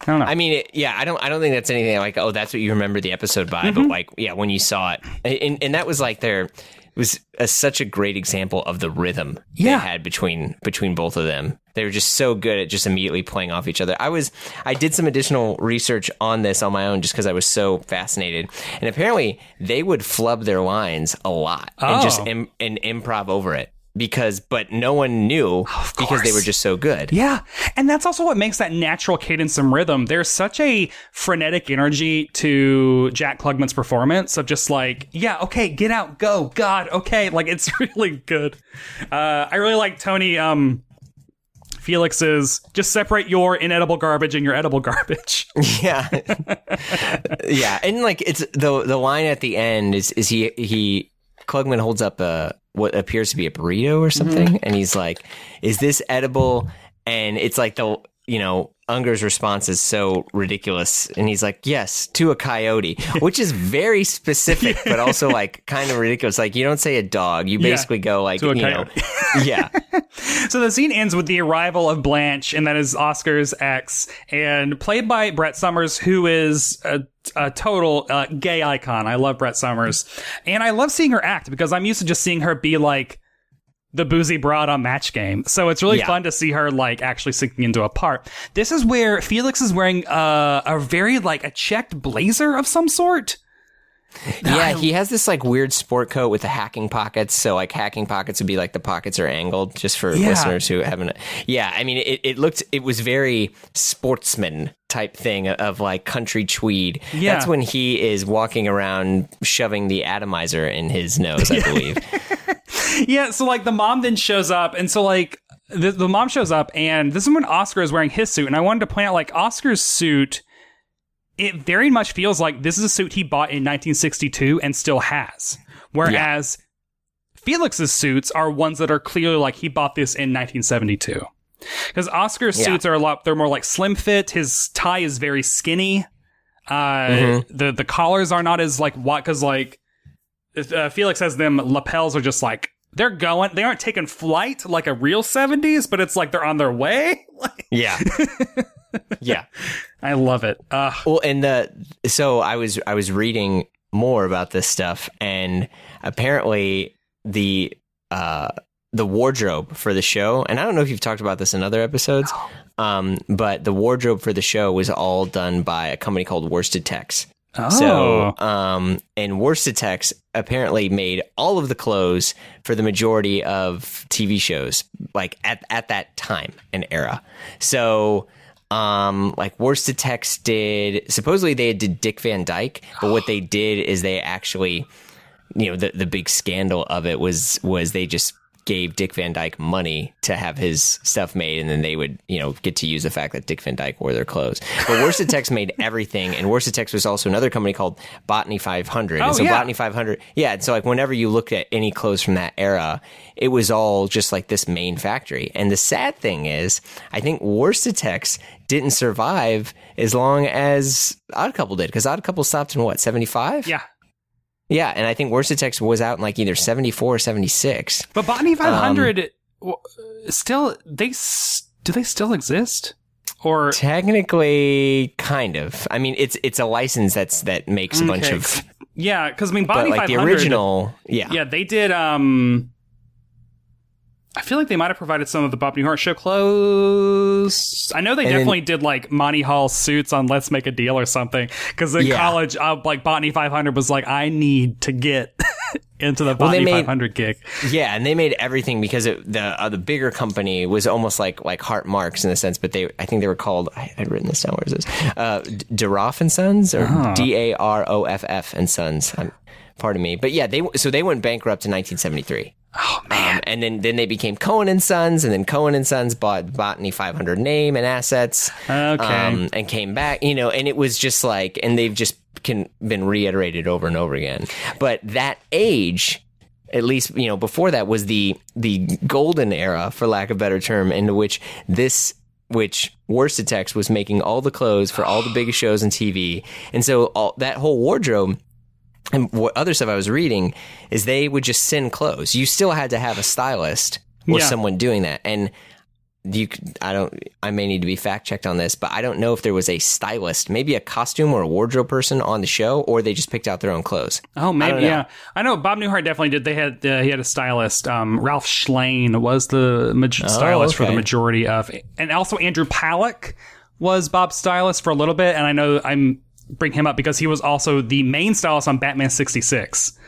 I don't know. I mean, it, yeah, I don't, I don't think that's anything like, oh, that's what you remember the episode by, Mm-hmm. but like, yeah, when you saw it, and, and that was like their, it was a, such a great example of the rhythm Yeah. they had between between both of them. They were just so good at just immediately playing off each other. I was, I did some additional research on this on my own just because I was so fascinated, and apparently they would flub their lines a lot and just Oh. Im, and improv over it because, but no one knew because they were just so good. Yeah. And that's also what makes that natural cadence and rhythm. There's such a frenetic energy to Jack Klugman's performance of just like, yeah, okay, get out, go, God, okay. *laughs* Like it's really good. Uh, I really like Tony, um, Felix's just separate your inedible garbage and your edible garbage. *laughs* Yeah, *laughs* yeah, and like it's the the line at the end is is he he Klugman holds up a what appears to be a burrito or something, mm-hmm. and he's like, "Is this edible?" And it's like the you know Unger's response is so ridiculous, and he's like, "Yes, to a coyote," which is very specific, but also *laughs* like kind of ridiculous. Like you don't say a dog, you Yeah, basically go like you know, *laughs* yeah, *laughs* So the scene ends with the arrival of Blanche, and that is Oscar's ex, and played by Brett Somers, who is a, a total uh, gay icon. I love Brett Somers, and I love seeing her act because I'm used to just seeing her be like the boozy broad on Match Game. So it's really Yeah. fun to see her like actually sinking into a part. This is where Felix is wearing uh, a very like a checked blazer of some sort. Yeah, he has this like weird sport coat with the hacking pockets. So like hacking pockets would be like the pockets are angled, just for Yeah. listeners who haven't. Yeah, I mean, it, it looked it was very sportsman type thing of like country tweed. Yeah. That's when he is walking around shoving the atomizer in his nose, I *laughs* believe. *laughs* Yeah, so like the mom then shows up, and so like the, the mom shows up, and this is when Oscar is wearing his suit, and I wanted to point out like Oscar's suit. It very much feels like this is a suit he bought in 1962 and still has, whereas Felix's suits are ones that are clearly like he bought this in 1972. Because Oscar's Yeah. suits are a lot, they're more like slim fit. His tie is very skinny. Uh, the the collars are not as like what because like uh, Felix has them lapels are just like they're going they aren't taking flight like a real 70s but it's like they're on their way. *laughs* Yeah, *laughs* yeah. I love it. Uh Well, and the so I was I was reading more about this stuff, and apparently the uh the wardrobe for the show, and I don't know if you've talked about this in other episodes, um, but the wardrobe for the show was all done by a company called Worsted Tex. Oh So, um, and Worsted Tex apparently made all of the clothes for the majority of TV shows, like at, at that time and era. So, um, like Worsted Tex did, supposedly they did Dick Van Dyke, but what they did is they actually, you know, the, the big scandal of it was, was they just gave Dick Van Dyke money to have his stuff made, and then they would, you know, get to use the fact that Dick Van Dyke wore their clothes. But Worsted Tex made everything, and Worsted Tex was also another company called Botany 500. Oh, and so yeah. Botany 500, yeah. And so like whenever you looked at any clothes from that era, it was all just like this main factory. And the sad thing is, I think Worsted Tex didn't survive as long as Odd Couple did, because Odd Couple stopped in what 75? yeah yeah. And I think Worsted Tex was out in like either 74 or 76. but Botany 500 Um, still they do they still exist Or Technically, kind of. I mean, it's it's a license that's that makes a bunch of, yeah, because I mean, but Bonnie like the original, yeah, Yeah, they did. Um, I feel like they might have provided some of the Bob Newhart show clothes. I know they And definitely did like Monty Hall suits on Let's Make a Deal or something. Because in Yeah. college, uh, like Botany 500 was like, I need to get *laughs* into the Well, they made- 500 gig. Yeah, and they made everything because it, the uh, the bigger company was almost like like Hartmarx in a sense, but they I think they were called I, I'd written this down. Where is this? Uh, Daroff and Sons or D A R O F F and Sons. I'm, pardon me, but yeah, they so they went bankrupt in 1973. Oh man! Um, and then then they became Cohen and Sons, and then Cohen and Sons bought Botany 500 name and assets. Okay. um, and came back, you know, and it was just like, and they've just can, been reiterated over and over again. But that age, at least, you know, before that was the, the golden era, for lack of a better term, into which this, which Worsted Tex was making all the clothes for all the biggest shows on TV. And so all, that whole wardrobe, and what other stuff I was reading is they would just send clothes. You still had to have a stylist or Yeah. someone doing that. And you, I don't, I may need to be fact checked on this, but I don't know if there was a stylist, maybe a costume or a wardrobe person on the show, or they just picked out their own clothes. Oh, maybe know. yeah. I know Bob Newhart definitely did. They had uh, he had a stylist. Um, Ralph Schlein was the maj- stylist for the Oh, majority of, and also Andrew Palak was Bob's stylist for a little bit. And I know I'm bring him up because he was also the main stylist on Batman sixty six.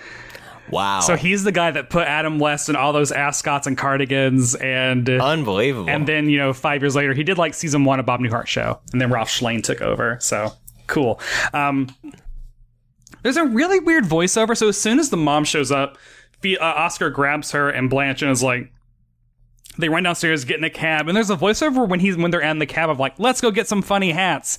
Wow. So he's the guy that put Adam West in all those ascots and cardigans, and unbelievable. and then you know five years later he did like season one of Bob Newhart show, and then Ralph Schlein took over. So cool. Um, there's a really weird voiceover. So as soon as the mom shows up, uh, Oscar grabs her and Blanche and is like. They run downstairs, get in a cab, and there's a voiceover when he's when they're in the cab of like, "Let's go get some funny hats."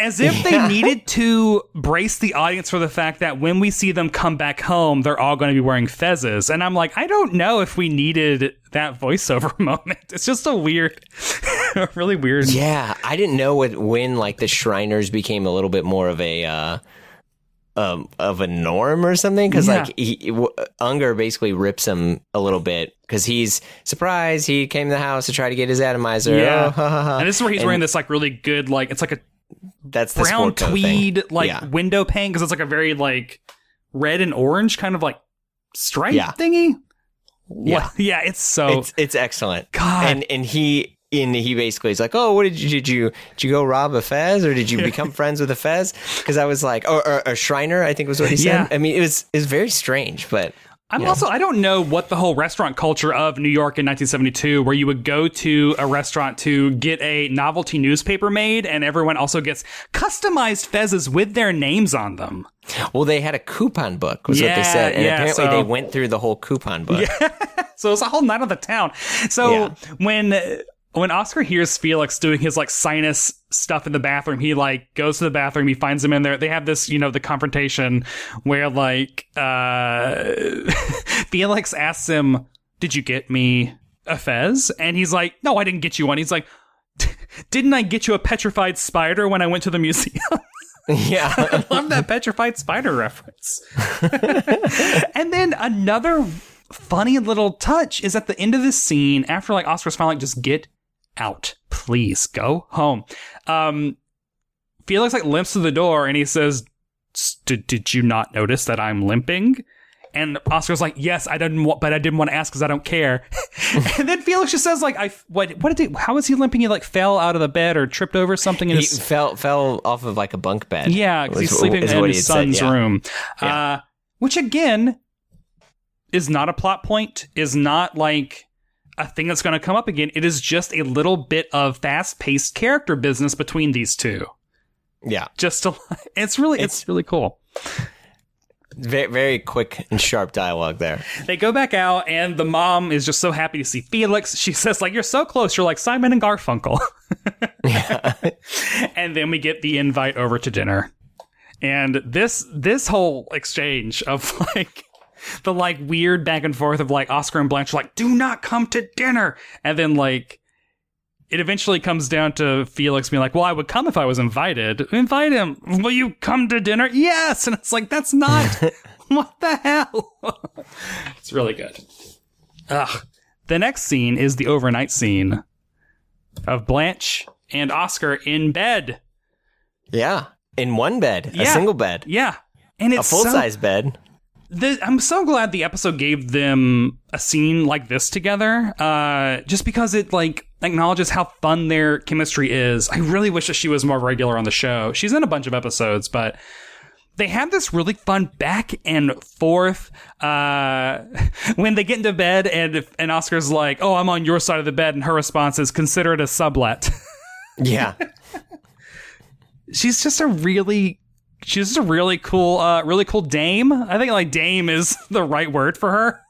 As if they needed to brace the audience for the fact that when we see them come back home, they're all going to be wearing fezzes. And I'm like, I don't know if we needed that voiceover *laughs* moment. It's just a weird, *laughs* a really weird. Yeah, I didn't know what, when like the Shriners became a little bit more of a uh, um, of a norm or something because Yeah. like he, Unger basically rips him a little bit because he's surprised he came to the house to try to get his atomizer. Yeah. Oh, ha, ha, ha. And this is where he's And wearing this like really good, like it's like a That's the brown tweed thing. like yeah. window pane because it's like a very like red and orange kind of like stripe Yeah. thingy. Yeah. *laughs* Yeah, it's so It's it's excellent. God. and and he. in he basically is like, "Oh, what did you did you did you go rob a Fez or did you *laughs* become friends with a Fez?" Because I was like, or, or a Shriner, I think was what he said. Yeah. I mean, it was it was very strange, but I'm also I don't know what the whole restaurant culture of New York in 1972 where you would go to a restaurant to get a novelty newspaper made and everyone also gets customized fezzes with their names on them. Well, they had a coupon book, was what they said, and yeah, apparently so- they went through the whole coupon book. *laughs* So it's a whole night of the town. So Yeah. when when Oscar hears Felix doing his like sinus stuff in the bathroom, he like goes to the bathroom, he finds him in there. They have this, you know, the confrontation where like uh *laughs* Felix asks him, Did you get me a fez? And he's like, No, I didn't get you one. He's like, *laughs* Didn't I get you a petrified spider when I went to the museum? *laughs* yeah, I love that petrified spider reference. and then another funny little touch is at the end of this scene, after like Oscar's finally like, just get out, please go home. Um, Felix like limps to the door and he says, "Did did you not notice that I'm limping?" And Oscar's like, "Yes, I didn't, wa- but I didn't want to ask because I don't care." *laughs* and then Felix just says, "Like, I what what did he, how was he limping? He like fell out of the bed or tripped over something in he his fell fell off of like a bunk bed. yeah, because he's sleeping in his had said, son's yeah. room. Yeah. Uh, which again is not a plot point, is not like a thing that's going to come up again. It is just a little bit of fast paced character business between these two. Yeah, Just to, *laughs* it's really it's, It's- really cool. very very quick and sharp dialogue there. They go back out, and the mom is just so happy to see Felix. She *laughs* says, "Like you're so close. You're like Simon and Garfunkel." *laughs* and then we get the invite over to dinner, and this this whole exchange of like the like weird back and forth of like Oscar and Blanche like, "Do not come to dinner," and then like. It eventually comes down to Felix being like, "Well, I would come if I was invited. Invite him. Will you come to dinner?" Yes, and it's like that's not *laughs* what the hell. it's really good. Ugh. The next scene is the overnight scene of Blanche and Oscar in bed. Yeah, in one bed, a single bed, Yeah. And it's a it's full so- size bed. The, I'm so glad the episode gave them a scene like this together, uh, just because it like acknowledges how fun their chemistry is. I really wish that she was more regular on the show. She's in a bunch of episodes, but they have this really fun back and forth. Uh, *laughs* when they get into bed and and Oscar's like, "Oh, I'm on your side of the bed," and her response is, "Consider it a sublet." *laughs* Yeah, she's just a really she's just a really cool uh really cool dame. I think like dame is *laughs* the right word for her.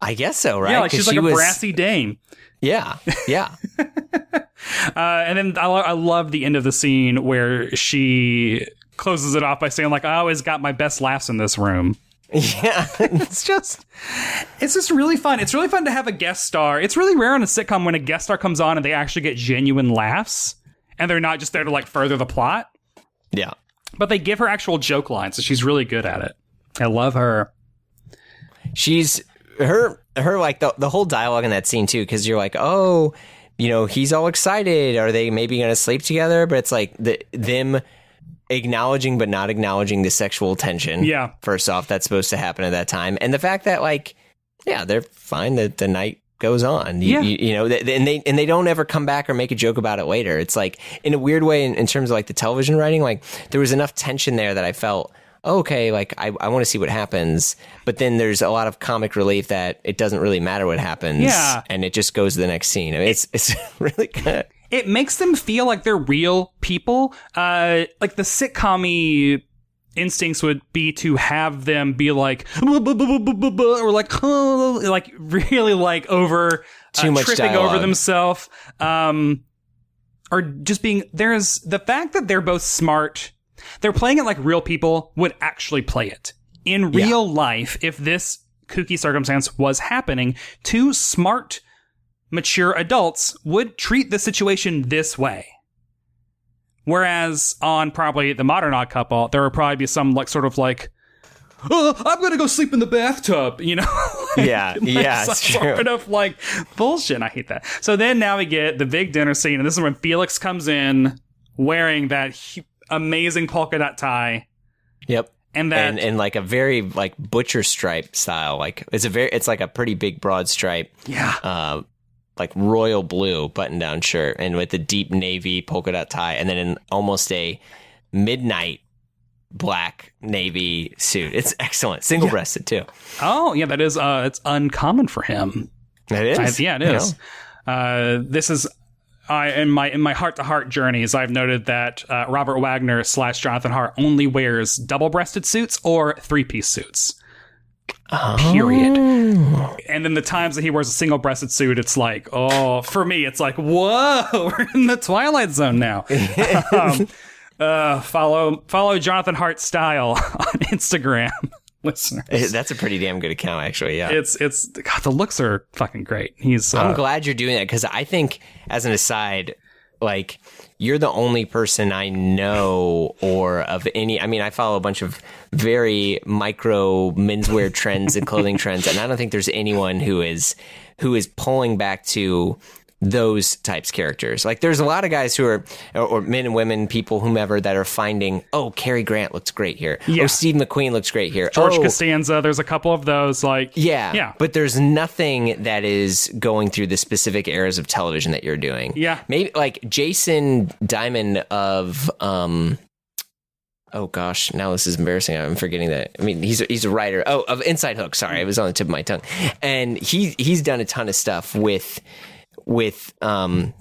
I guess so, right? yeah like she's like she a was- brassy dame. Yeah, yeah. *laughs* uh and then I, lo- I love the end of the scene where she closes it off by saying like i always got my best laughs in this room. Yeah, *laughs* it's just it's just really fun. It's really fun to have a guest star. It's really rare in a sitcom when a guest star comes on and they actually get genuine laughs and they're not just there to like further the plot. Yeah. But they give her actual joke lines so she's really good at it i love her She's her her like the the whole dialogue in that scene too, because you're like, oh, you know, he's all excited. Are they maybe going to sleep together? But it's like the them acknowledging but not acknowledging the sexual tension. Yeah. First off, that's supposed to happen at that time, and the fact that like, yeah, they're fine. that the night goes on. You, Yeah. you, you know, and they and they don't ever come back or make a joke about it later. It's like in a weird way, in, in terms of like the television writing, like there was enough tension there that I felt. "Oh, Okay, like I, I want to see what happens, but then there's a lot of comic relief that it doesn't really matter what happens, Yeah. and it just goes to the next scene. I mean, it's it's *laughs* really good. it makes them feel like they're real people. Uh, like the sitcom instincts would be to have them be like, or like, like *laughs* really like over, Too uh, much tripping over themselves. Um, or just being, there's the fact that they're both smart. They're playing it like real people would actually play it. In Yeah. real life, if this kooky circumstance was happening, two smart mature adults would treat the situation this way. Whereas on probably the modern odd couple, there would probably be some like sort of like, oh, I'm gonna go sleep in the bathtub, you know? *laughs* Yeah, Like yeah, it's true. sort of like bullshit. I hate that. So then now we get the big dinner scene, and this is when Felix comes in wearing that hu- amazing polka dot tie, Yep. and that and and like a very like butcher stripe style. Like it's a very it's like a pretty big broad stripe. yeah, uh, like royal blue button down shirt and with the deep navy polka dot tie, and then in almost a midnight black navy suit. It's excellent, single breasted too. oh yeah, that is uh, it's uncommon for him. It is, I- yeah, it is. you is. Uh, this is I in my in my Hart to Hart journeys. I've noted that uh, Robert Wagner slash Jonathan Hart only wears double breasted suits or three piece suits. Period. And then the times that he wears a single breasted suit, it's like, oh, for me, it's like, whoa, *laughs* we're in the Twilight Zone now. *laughs* um, uh, follow follow Jonathan Hart style *laughs* on Instagram, listeners. That's a pretty damn good account, actually. Yeah. It's it's God, the looks are fucking great. He's uh, I'm glad you're doing that because I think, as an aside, like you're the only person I know or of any. I mean, I follow a bunch of very micro menswear trends and clothing trends, and I don't think there's anyone who is who is pulling back to those types characters. Like there's a lot of guys who are or, or men and women, people whomever that are finding, oh, Cary Grant looks great here. Yeah. Oh, Steve McQueen looks great here. George oh, Costanza. There's a couple of those. Like yeah. yeah. But there's nothing that is going through the specific eras of television that you're doing. Yeah. Maybe like Jason Diamond of um Oh gosh, now this is embarrassing. I'm forgetting that. I mean, he's a, he's a writer. Oh, of Inside Hook. Sorry, it was on the tip of my tongue. And he he's done a ton of stuff with with um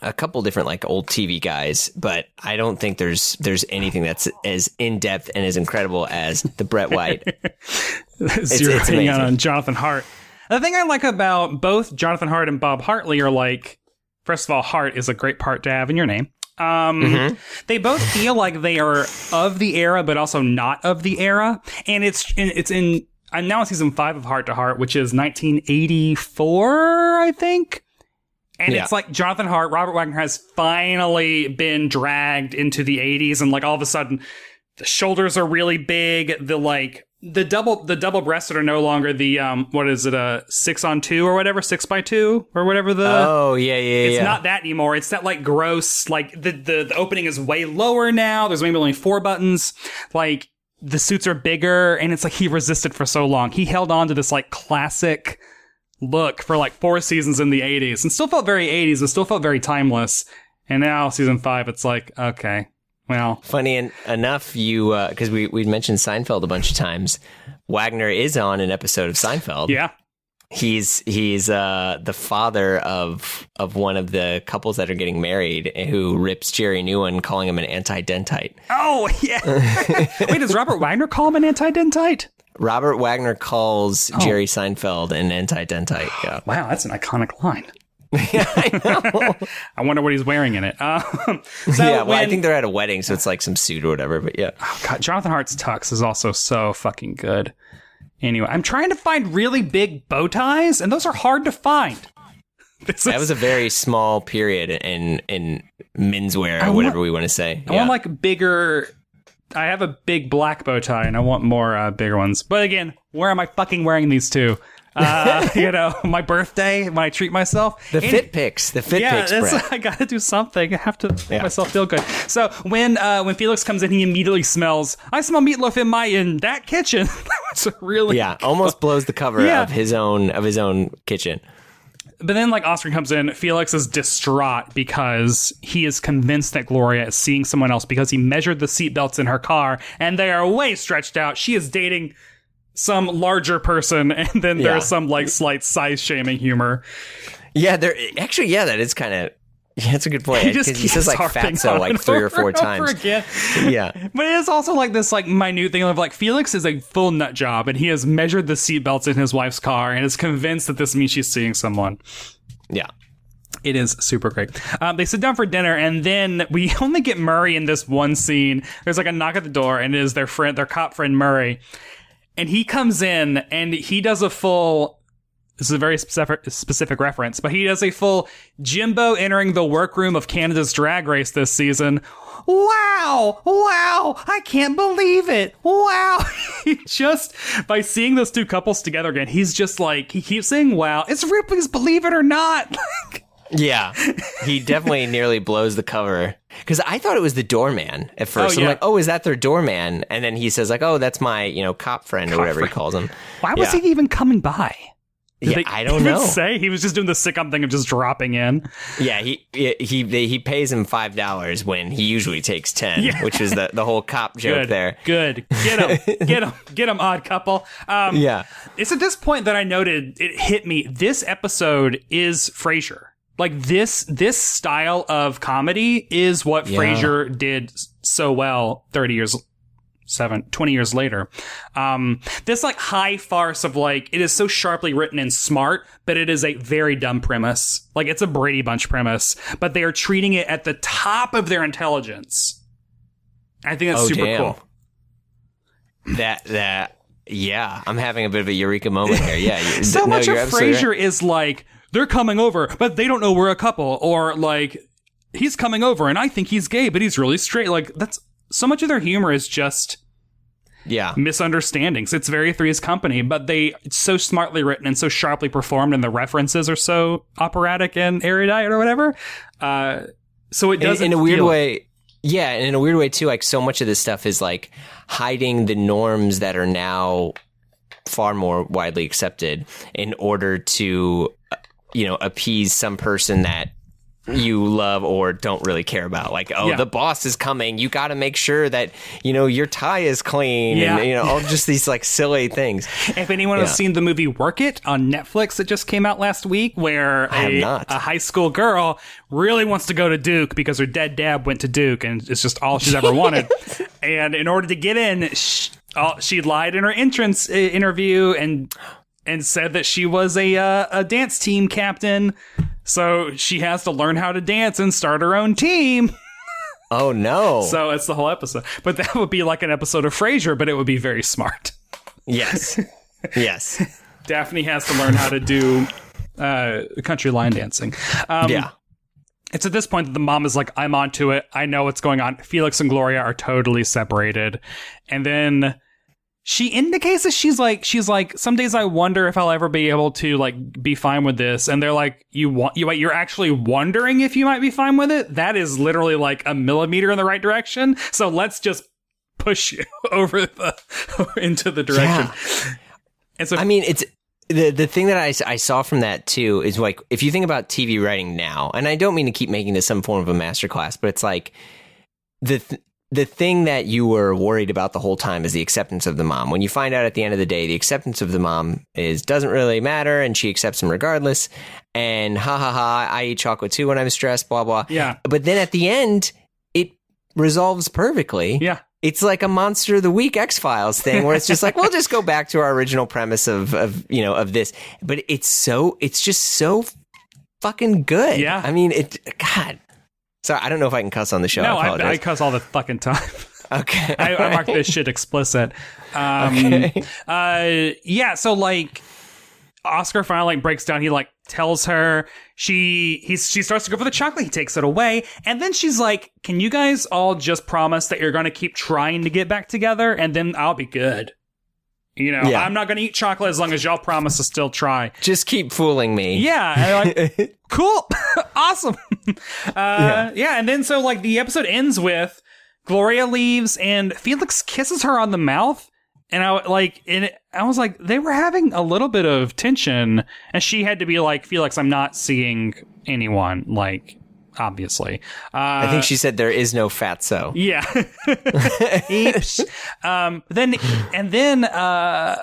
a couple different like old TV guys, but I don't think there's there's anything that's as in depth and as incredible as the Brett White. *laughs* zeroing it's amazing. on Jonathan Hart. The thing I like about both Jonathan Hart and Bob Hartley are like, first of all, Hart is a great part to have in your name. Um, Mm-hmm. They both feel like they are of the era, but also not of the era, and it's it's in. I'm now in season five of Hart to Hart, which is 1984, I think. And Yeah. it's like Jonathan Hart, Robert Wagner has finally been dragged into the 80s, and like all of a sudden, the shoulders are really big. The like the double the double breasted are no longer the um what is it a six on two or whatever six by two or whatever the oh yeah, yeah, it's yeah. not that anymore. It's that like gross like the, the the opening is way lower now. There's maybe only four buttons. Like the suits are bigger, and it's like he resisted for so long. He held on to this like classic look for like four seasons in the 80s and still felt very 80s. and still felt very timeless. And now season five, it's like okay, well, Funny en- enough, you because we we mentioned Seinfeld a bunch of times. Wagner is on an episode of Seinfeld. yeah. he's he's uh, the father of of one of the couples that are getting married, who rips Jerry Newen, calling him an anti-dentite. Oh yeah. *laughs* Wait, does Robert Wagner call him an anti-dentite? Robert Wagner calls Oh. Jerry Seinfeld an anti-dentite. Yeah. *gasps* Wow, that's an iconic line. *laughs* *laughs* I wonder what he's wearing in it. *laughs* Um, so yeah, well, I think they're at a wedding, so it's like some suit or whatever. But yeah, God, Jonathan Hart's tux is also so fucking good. Anyway, I'm trying to find really big bow ties, and those are hard to find. This that is- was a very small period in in menswear I or want- whatever we want to say. I want like bigger. I have a big black bow tie, and I want more uh, bigger ones. But again, where am I fucking wearing these two? Uh, *laughs* you know, my birthday when I treat myself. the Any- fit pics, the fit yeah, pics, Brett. *laughs* I got to do something. I have to make Yeah. myself feel good. So when uh, when Felix comes in, he immediately smells. I smell meatloaf in my in that kitchen. *laughs* That's really Yeah, almost blows the cover Yeah. of his own of his own kitchen. But then, like, Oscar comes in. Felix is distraught because he is convinced that Gloria is seeing someone else because he measured the seatbelts in her car and they are way stretched out. She is dating some larger person, *laughs* and then Yeah. there's some, like, slight size shaming humor. Yeah, there actually, yeah, that is kind of *laughs* yeah, that's a good point. He just Because he says like fatso like three or four times. again. *laughs* Yeah. But it is also like this, like, minute thing of, like, Felix is a full nut job, and he has measured the seatbelts in his wife's car and is convinced that this means she's seeing someone. Yeah. It is super great. Um, they sit down for dinner, and then we *laughs* only get Murray in this one scene. There's like a knock at the door, and it is their friend, their cop friend Murray, and he comes in and he does a full. This is a very specific, specific reference, but he does a full Jimbo entering the workroom of Canada's Drag Race this season. Wow! Wow! I can't believe it! Wow! *laughs* he just by seeing those two couples together again, he's just like he keeps saying, "Wow!" It's Ripley's "Believe It or Not." *laughs* Yeah. He *laughs* definitely nearly blows the cover. Because I thought it was the doorman at first. Oh, I'm like, oh, is that their doorman? And then he says, like, oh, that's my, you know, cop friend or whatever he calls him. Why was Yeah. he even coming by? Did Yeah, they I *laughs* don't know. Say he was just doing the sitcom thing of just dropping in. Yeah, he he he, pays him five dollars when he usually takes ten, Yeah. which is the the whole cop *laughs* joke Good, there. good. Get him, *laughs* get him, get him. Odd couple. Um, Yeah. It's at this point that I noted it hit me. This episode is Frasier. Like this, this style of comedy is what Yeah. Frasier did so well 30 years, seven, 20 years later. Um, this like high farce of like, it is so sharply written and smart, but it is a very dumb premise. Like it's a Brady Bunch premise, but they are treating it at the top of their intelligence. I think that's Oh, super damn. cool. That that yeah, I'm having a bit of a eureka moment here. Yeah, *laughs* so no, much of Frasier right. is like they're coming over, but they don't know we're a couple, or like he's coming over and I think he's gay, but he's really straight. Like that's so much of their humor is just Yeah, misunderstandings. It's very Three's Company, but they it's so smartly written and so sharply performed, and the references are so operatic and erudite or whatever. Uh, so it doesn't in a weird feel- way. Yeah, and in a weird way too. Like so much of this stuff is like hiding the norms that are now far more widely accepted in order to, uh, you know, appease some person that you love or don't really care about. Like, oh, Yeah. the boss is coming. You got to make sure that you know your tie is clean. Yeah. and, you know, all just these like silly things. If anyone has seen the movie Work It on Netflix that just came out last week, where a, not. a high school girl really wants to go to Duke because her dead dad went to Duke and it's just all she's ever wanted. *laughs* and in order to get in, sh all, she lied in her entrance uh, interview and and said that she was a uh, a dance team captain. So she has to learn how to dance and start her own team. *laughs* Oh no! So it's the whole episode. But that would be like an episode of Frasier, but it would be very smart. yes, *laughs* yes, Daphne has to learn how to do uh, country line dancing. Um, yeah. It's at this point that the mom is like, I'm onto it. I know what's going on. Felix and Gloria are totally separated. And then she indicates that she's like she's like some days I wonder if I'll ever be able to like be fine with this. And they're like you want you you're actually wondering if you might be fine with it? That is literally like a millimeter in the right direction. So let's just push you *laughs* over the *laughs* into the direction. Yeah. and so I mean, it's the the thing that I, I saw from that too is like if you think about TV writing now, and I don't mean to keep making this some form of a masterclass, but it's like the th- the thing that you were worried about the whole time is the acceptance of the mom. When you find out at the end of the day, the acceptance of the mom is doesn't really matter, and she accepts him regardless. And ha ha ha, I eat chocolate too when I'm stressed. Blah blah. Yeah. But then at the end, it resolves perfectly. yeah It's like a monster of the week X Files thing where it's just like, we'll just go back to our original premise of, of, you know, of this. But it's so, it's just so fucking good. Yeah. I mean, it, God. Sorry, I don't know if I can cuss on the show. no I I, I cuss all the fucking time *laughs* okay. *laughs* I, I mark this shit explicit. Um, Okay. uh, yeah. So like, Oscar finally like breaks down. He like tells her she he's she starts to go for the chocolate. He takes it away, and then she's like, "Can you guys all just promise that you're going to keep trying to get back together, and then I'll be good." You know, Yeah. I'm not going to eat chocolate as long as y'all promise to still try. just keep fooling me. Yeah, like, *laughs* cool, *laughs* awesome. Uh, yeah. and then so like the episode ends with Gloria leaves and Felix kisses her on the mouth, and I like, and it, I was like, they were having a little bit of tension, and she had to be like, Felix, I'm not seeing anyone, like, obviously. Uh, I think she said there is no fatso. yeah. *laughs* Eeps. um, then and then uh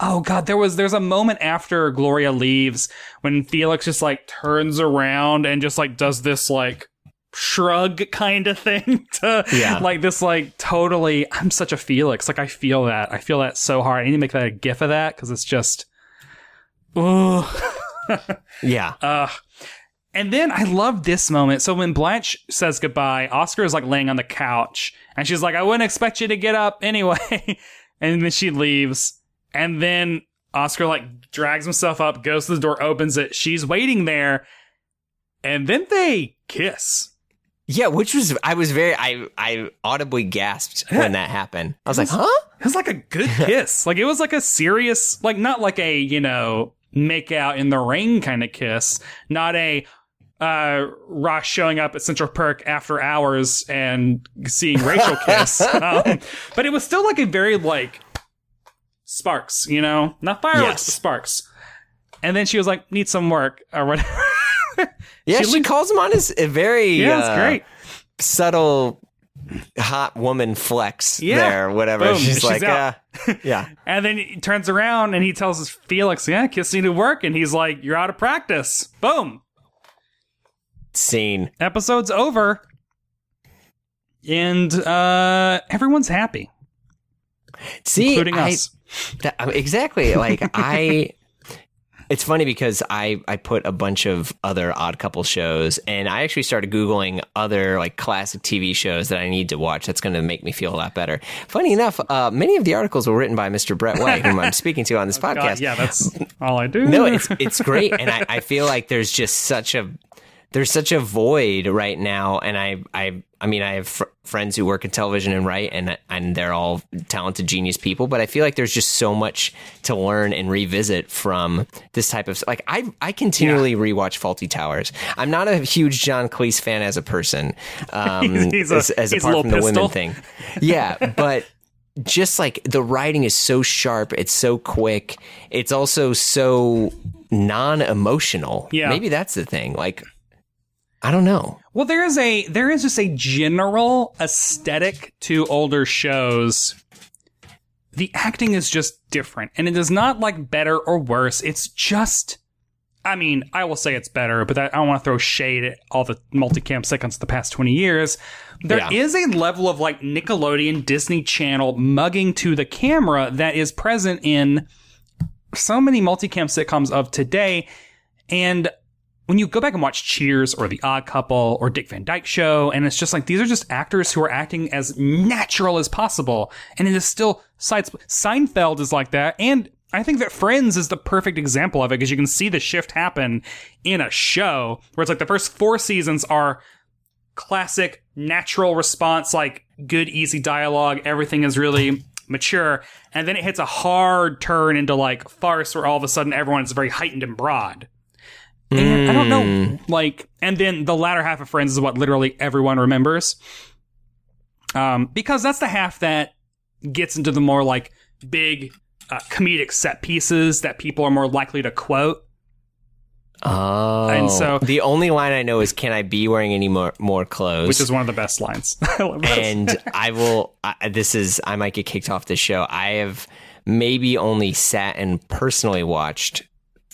oh god, there was there's a moment after Gloria leaves when Felix just like turns around and just like does this like shrug kind of thing *laughs* to Yeah. like this like totally I'm such a Felix. Like I feel that. I feel that so hard. I need to make that a gif of that because it's just Ugh. *laughs* Yeah. Uh, and then I love this moment. So when Blanche says goodbye, Oscar is like laying on the couch and she's like, I wouldn't expect you to get up anyway. *laughs* and then she leaves. And then Oscar like drags himself up, goes to the door, opens it. She's waiting there. And then they kiss. Yeah, which was I was very I I audibly gasped when that happened. I was like, huh? It was like a good *laughs* kiss. like it was like a serious, like not like a, you know, make out in the rain kind of kiss. Not a uh Ross showing up at Central Perk after hours and seeing Rachel *laughs* kiss. um, but it was still like a very like sparks, you know? Not fireworks, Yes. but sparks. And then she was like, need some work or whatever. *laughs* Yeah, She she, calls him on his a very yeah, it's uh, great. subtle hot woman flex Yeah. there, whatever. Boom, she's, she's like, uh, *laughs* yeah. And then he turns around and he tells his Felix, yeah, kiss to work. And he's like, you're out of practice. Boom. Scene. episode's over and uh everyone's happy See, including I- us that- exactly. Like *laughs* I, it's funny because I I put a bunch of other Odd Couple shows, and I actually started googling other like classic TV shows that I need to watch. That's going to make me feel a lot better. Funny enough, uh, many of the articles were written by Mr. Brett White, whom I'm *laughs* speaking to on this podcast. God, yeah that's all i do no, it's it's great, and I, I feel like there's just such a there's such a void right now, and I I I mean I have fr- friends who work in television and write, and and they're all talented, genius people, but I feel like there's just so much to learn and revisit from this type of like I I continually rewatch Fawlty Towers. I'm not a huge John Cleese fan as a person, *laughs* um, He's a- as, as he's a apart from the women thing, yeah, *laughs* but just like the writing is so sharp, it's so quick, it's also so non-emotional. Yeah. maybe that's the thing. Like, I don't know. well there is a there is just a general aesthetic to older shows the acting is just different and it is not like better or worse it's just I mean, I will say it's better, but that, I don't want to throw shade at all the multicam sitcoms of the past 20 years. There is Yeah. a level of like Nickelodeon, Disney Channel mugging to the camera that is present in so many multicam sitcoms of today. And when you go back and watch Cheers or The Odd Couple or Dick Van Dyke Show, and it's just like these are just actors who are acting as natural as possible, and it is still sides. Seinfeld is like that, and I think that Friends is the perfect example of it because you can see the shift happen in a show where it's like the first four seasons are classic natural response, like good, easy dialogue. Everything is really mature, and then it hits a hard turn into like farce where all of a sudden everyone is very heightened and broad. And I don't know, like, and then the latter half of Friends is what literally everyone remembers. Um, because that's the half that gets into the more like big uh, comedic set pieces that people are more likely to quote. Oh, And so- the only line I know is "Can I be wearing any more more clothes?" which is one of the best lines. *laughs* And I will. I, this is. I might get kicked off the show. I have maybe only sat and personally watched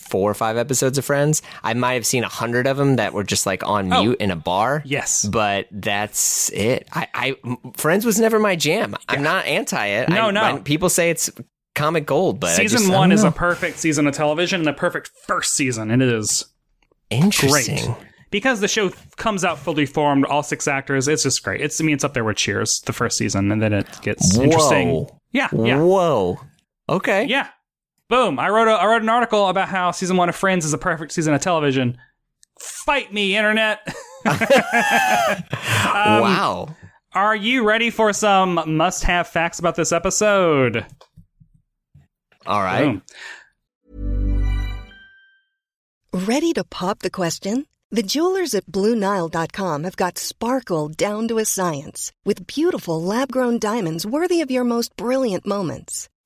four or five episodes of Friends. I might have seen a hundred of them that were just like on Oh. mute in a bar. Yes. but that's it. I, I Friends was never my jam. I'm not anti it. No, I, no. I- people say it's comic gold, but I season just- one is a perfect season of television and a perfect first season, and it is interesting. great because the show comes out fully formed, all six actors. It's just great. It's I mean, it's up there with Cheers, the first season, and then it gets interesting. Yeah, yeah, Whoa. Okay. yeah. Boom! I wrote a I wrote an article about how season one of Friends is a perfect season of television. Fight me, internet. *laughs* Um, wow. Are you ready for some must-have facts about this episode? All right. Boom. Ready to pop the question? The jewelers at BlueNile.com have got sparkle down to a science with beautiful lab grown diamonds worthy of your most brilliant moments.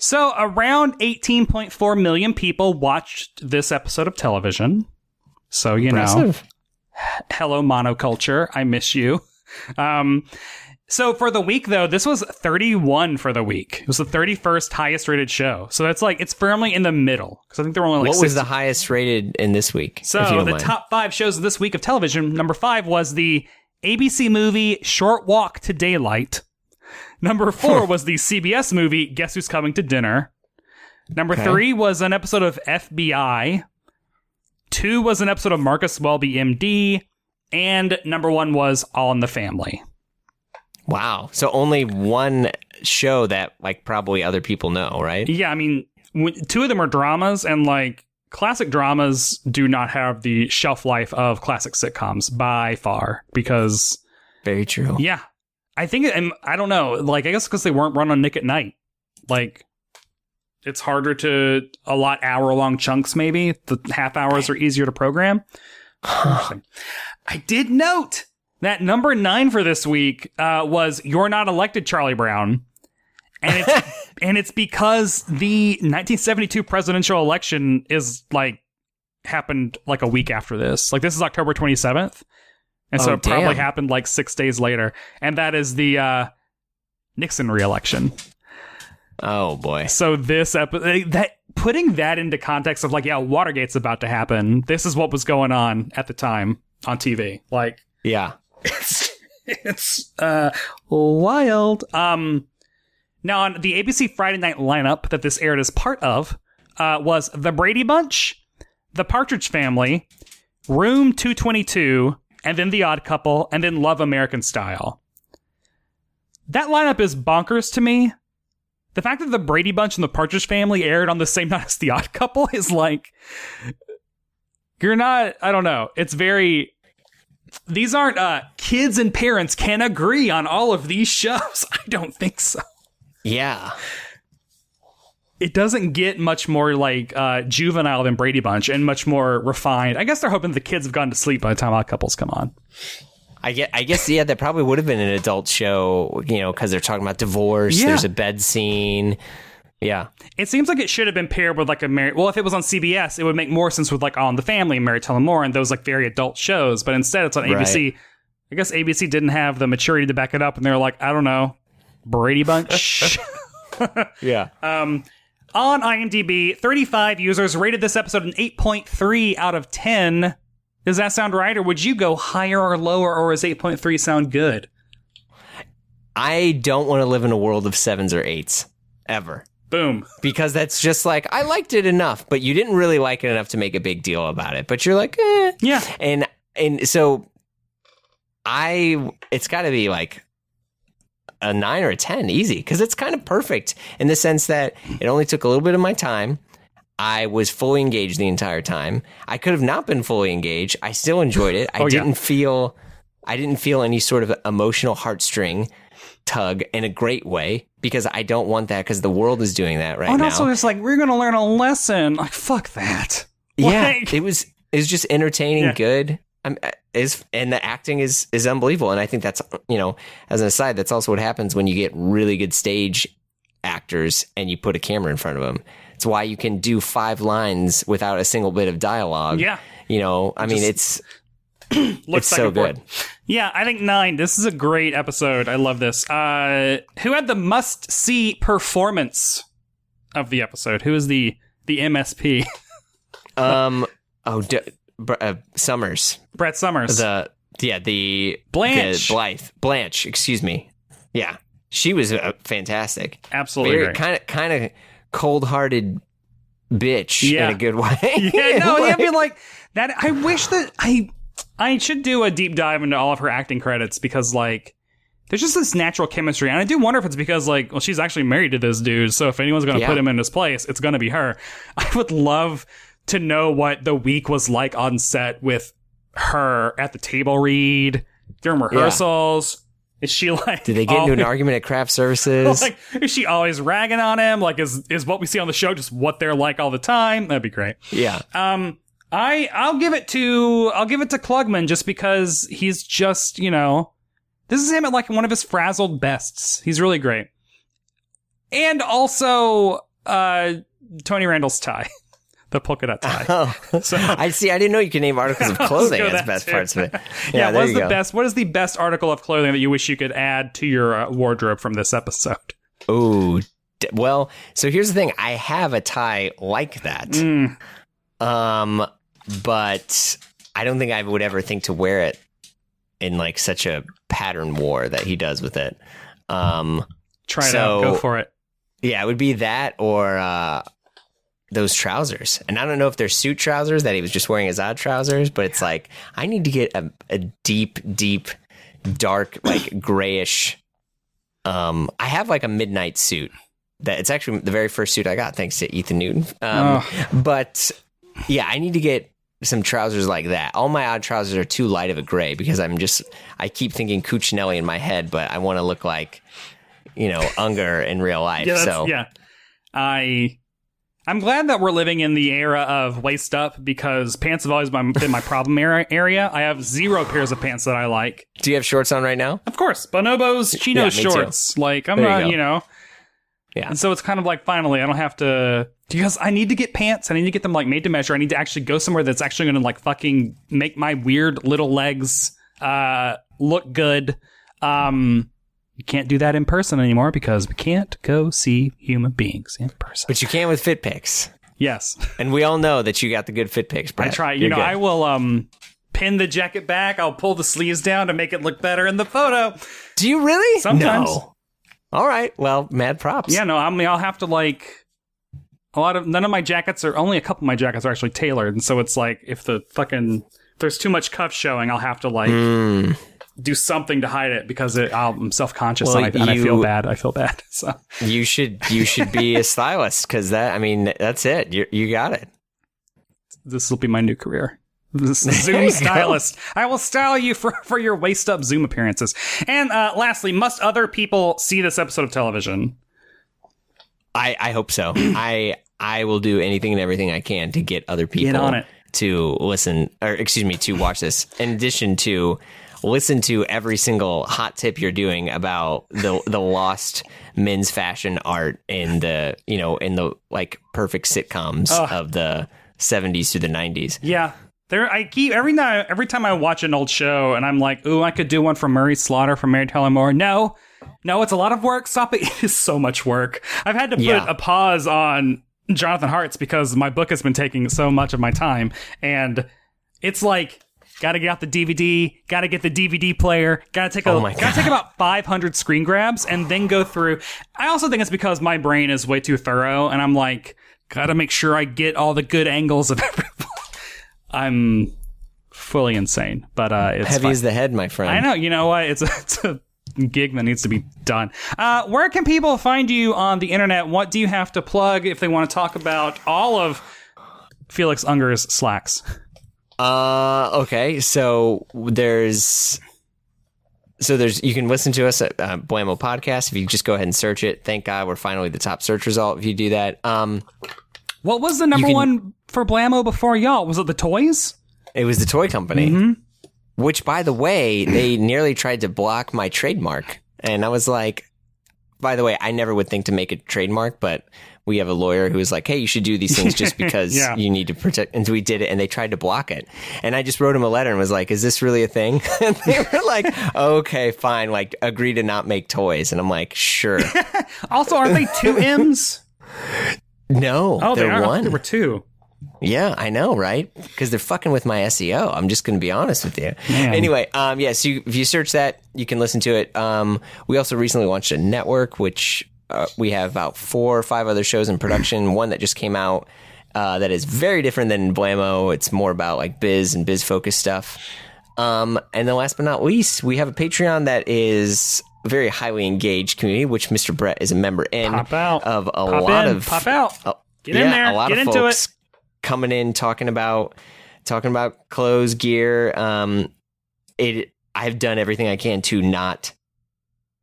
So, around 18.4 million people watched this episode of television. So, you know, hello monoculture, I miss you. Um, so for the week though, this was 31 for the week. It was the 31st highest rated show. So that's like it's firmly in the middle because I think there were only like what was the highest rated in this week? So if you don't the mind? top five shows of this week of television. Number five was the ABC movie Short Walk to Daylight. Number four was the CBS movie Guess Who's Coming to Dinner. Number Okay. three was an episode of FBI. Two was an episode of Marcus Welby, MD. And number one was All in the Family. Wow. So only one show that like probably other people know, right? Yeah, I mean, w- two of them are dramas, and like classic dramas do not have the shelf life of classic sitcoms by far because Very true. Yeah, I think, and I don't know, like I guess because they weren't run on Nick at Nite, like it's harder to allot hour long chunks. Maybe the half hours are easier to program. I did note that number nine for this week uh, was "You're Not Elected, Charlie Brown," and it's *laughs* and it's because the 1972 presidential election is like happened like a week after this. Like this is October 27th. And so Oh, it probably damn. happened like six days later. And that is the uh, Nixon reelection. Oh boy. So this episode, that putting that into context of like, yeah, Watergate's about to happen. This is what was going on at the time on TV. Like, Yeah. it's it's uh wild. Um now on the ABC Friday night lineup that this aired as part of uh was The Brady Bunch, The Partridge Family, Room 222, and then The Odd Couple, and then Love American Style. That lineup is bonkers to me. The fact that The Brady Bunch and The Partridge Family aired on the same *laughs* night as The Odd Couple is like you're not I don't know. It's very these aren't uh kids and parents can agree on all of these *laughs* shows. I don't think so. Yeah. It doesn't get much more like uh juvenile than Brady Bunch and much more refined. I guess they're hoping the kids have gone to sleep by the time Odd Couples come on. I get. I guess yeah. That probably would have been an adult show, you know, because they're talking about divorce. Yeah. There's a bed scene. Yeah. It seems like it should have been paired with like a Mary. Well, if it was on CBS, it would make more sense with like On the Family, and Mary Tyler Moore, and those like very adult shows. But instead, it's on ABC. I guess ABC didn't have the maturity to back it up, and they're like, I don't know, Brady Bunch. *laughs* Yeah. *laughs* Um, on IMDb, 35 users rated this episode an 8.3 out of 10. Does that sound right, or would you go higher or lower, or is 8.3 sound good? I don't want to live in a world of sevens or eights ever. Boom. Because that's just like I liked it enough, but you didn't really like it enough to make a big deal about it. But you're like, eh. Yeah. And and so I it's got to be like a 9 or a 10 easy cuz it's kind of perfect in the sense that it only took a little bit of my time. I was fully engaged the entire time. I could have not been fully engaged. I still enjoyed it. I Oh, didn't feel I didn't feel any sort of emotional heartstring tug in a great way because I don't want that because the world is doing that right Oh, and now. also, it's like, we're going to learn a lesson. Like, fuck that. yeah, Like- it was it was just entertaining, Yeah. good. I'm, is and the acting is is unbelievable, and I think that's you know as an aside, that's also what happens when you get really good stage actors and you put a camera in front of them. It's why you can do five lines without a single bit of dialogue. Yeah. you know, I mean, it's *clears throat* Looks it's so forth. good. Yeah, I think nine. This is a great episode. I love this. Uh, who had the must see performance of the episode? Who is the the MSP? *laughs* Um, oh, D- uh, Somers, Brett Somers. the yeah the Blanche. the Blythe Blanche, excuse me. Yeah, she was uh, fantastic. Absolutely very kind of kind of cold hearted bitch Yeah. in a good way. *laughs* yeah, *laughs* no, yeah, I Like- mean like that. I wish that I I should do a deep dive into all of her acting credits because like there's just this natural chemistry, and I do wonder if it's because like well she's actually married to this dude, so if anyone's going to Yeah. put him in his place, it's going to be her. *laughs* I would love to know what the week was like on set with her at the table read during rehearsals. Is she like? Did they get into an argument at craft *laughs* services? Like, is she always ragging on him? Like, is is what we see on the show just what they're like all the time? That'd be great. yeah, Um, I I'll give it to I'll give it to Klugman just because he's just you know this is him at like one of his frazzled bests. He's really great, and also uh Tony Randall's tie, *laughs* the polka dot tie. Oh, So- *laughs* I see. I didn't know you could name articles *laughs* of clothing as best too. parts of it. *laughs* yeah, Yeah, what's the go. best? What is the best article of clothing that you wish you could add to your uh, wardrobe from this episode? Oh, d- well, so here's the thing. I have a tie like that. Mm, Um, but I don't think I would ever think to wear it in like such a pattern war that he does with it. Um, try it So- out. Go for it. yeah, it would be that or uh, those trousers. And I don't know if they're suit trousers that he was just wearing as odd trousers, but it's like I need to get a, a deep, deep, dark, like *clears throat* grayish. Um, I have like a midnight suit that it's actually the very first suit I got thanks to Ethan Newton. Um, but yeah, I need to get some trousers like that. All my odd trousers are too light of a gray because I'm just I keep thinking Cucinelli in my head, but I want to look like you know Unger in real life. Yeah, so yeah. I I'm glad that we're living in the era of waist up because pants have always been my *laughs* problem area. I have zero pairs of pants that I like. do you have shorts on right now? Of course, bonobos, chinos, me too. shorts. Like I'm There you not, go. you know. Yeah. And so it's kind of like finally I don't have to because I need to get pants. I need to get them like made to measure. I need to actually go somewhere that's actually going to like fucking make my weird little legs uh look good. Um you can't do that in person anymore because we can't go see human beings in person. But you can with fit pics. Yes. *laughs* And we all know that you got the good fit pics, I Brett. try. You You're know, good. I will um pin the jacket back. I'll pull the sleeves down to make it look better in the photo. Do you really? Sometimes. No. All right. Well, mad props. Yeah, no, I mean, I'll have to like a lot of none of my jackets are only a couple of my jackets are actually tailored, and so it's like if the fucking if there's too much cuff showing, I'll have to like Mm. Do something to hide it because it, I'm self conscious Well, and, I, and I feel bad. I feel bad. *laughs* So You should you should be a stylist because that I mean that's it. You you got it. this will be my new career. This *laughs* Zoom go. stylist. I will style you for, for your waist up Zoom appearances. And uh, lastly, must other people see this episode of television? I I hope so. *clears throat* I I will do anything and everything I can to get other people on it. to listen or excuse me to watch this. In addition to listen to every single hot tip you're doing about the the lost men's fashion art in the you know in the like perfect sitcoms of the 70s to the 90s. Yeah. There, I keep every now every time I watch an old show and I'm like, ooh, I could do one for Murray Slaughter from Mary Tyler Moore. No, no, it's a lot of work. Stop it! *laughs* It is so much work. I've had to put Yeah. a pause on Jonathan Hart's because my book has been taking so much of my time, and it's like. Got to get out the DVD. Got to get the DVD player. Got to take a. Oh Got to take about 500 screen grabs and then go through. I also think it's because my brain is way too thorough, and I'm like, got to make sure I get all the good angles of *laughs* everyone. I'm fully insane, but uh, it's Heavy as the head, my friend. I know. You know what? It's a, *laughs* it's a gig that needs to be done. Uh, where can people find you on the internet? What do you have to plug if they want to talk about all of Felix Unger's slacks? Uh, okay. So there's, so there's, you can listen to us at uh, Blamo Podcast if you just go ahead and search it. Thank God we're finally the top search result if you do that. Um, What was the number can- one for Blammo before y'all? Was it the toys? it was the toy company, Mm-hmm. which, by the way, they nearly tried to block my trademark, and I was like, by the way, I never would think to make a trademark, but we have a lawyer who was like, "Hey, you should do these things just *laughs* because Yeah. you need to protect." And so we did it, and they tried to block it. And I just wrote him a letter and was like, "Is this really a thing?" *laughs* and they were like, "Okay, fine. Like, agree to not make toys." And I'm like, "Sure." *laughs* Also, aren't they two M's? no, Oh, they they're are. one. There were two. Yeah, I know, right? Because they're fucking with my SEO. I'm just going to be honest with you. Anyway, um, yeah, so you, if you search that, you can listen to it. Um, we also recently launched a network, which uh, we have about four or five other shows in production. *clears throat* One that just came out uh, that is very different than Blamo. It's more about like biz and biz focused stuff. Um, and then last but not least, we have a Patreon that is a very highly engaged community, which Mr. Brett is a member in. Pop out. Of a Pop lot in. of Pop out. Oh, Get in there. A lot Get of into folks it. coming in talking about talking about clothes, gear. Um, it. I've done everything I can to not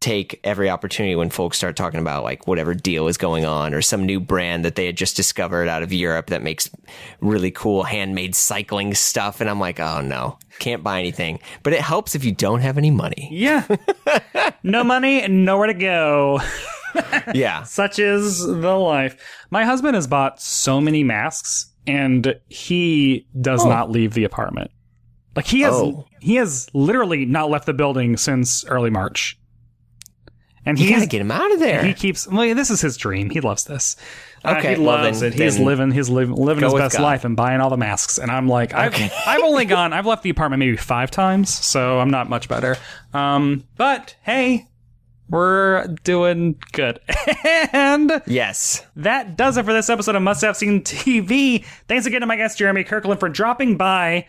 take every opportunity when folks start talking about like whatever deal is going on or some new brand that they had just discovered out of Europe that makes really cool handmade cycling stuff and I'm like, "Oh no, can't buy anything." But it helps if you don't have any money. Yeah. no money nowhere to go. *laughs* yeah. Such is the life. My husband has bought so many masks and he does oh. not leave the apartment. Like he has Oh. he has literally not left the building since early March. And he's, got to get him out of there. he keeps well, this is his dream. He loves this. Uh, Okay, he well loves then- it. He's living he's living living his best God. life and buying all the masks. And I'm like, I've, I've only *laughs* gone I've left the apartment maybe five times, so I'm not much better. Um, but hey, we're doing good. *laughs* and yes. that does it for this episode of Must Have Seen TV. Thanks again to my guest Jeremy Kirkland for dropping by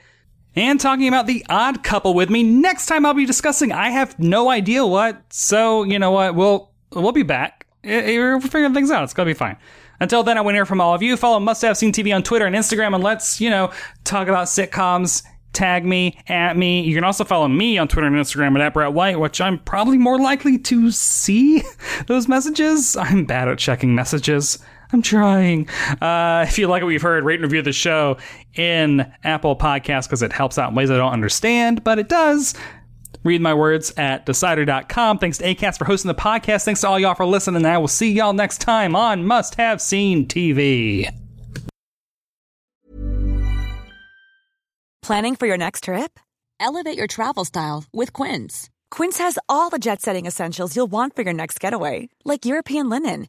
and talking about the odd couple with me. Next time I'll be discussing I have no idea what. So you know what? We'll we'll be back. Eh, We're figuring things out. It's gonna be fine. Until then, I want to hear from all of you. Follow Must Have Seen TV on Twitter and Instagram, and let's you know talk about sitcoms. Tag me at me. You can also follow me on Twitter and Instagram at Brett White, which I'm probably more likely to see *laughs* those messages. I'm bad at checking messages. I'm trying. Uh, if you like what you've heard, rate and review the show in Apple Podcasts because it helps out in ways I don't understand, but it does. Read my words at decider.com. Thanks to ACAST for hosting the podcast. Thanks to all y'all for listening. And I will see y'all next time on Must Have Seen TV. Planning for your next trip? Elevate your travel style with Quince. Quince has all the jet setting essentials you'll want for your next getaway, like European linen,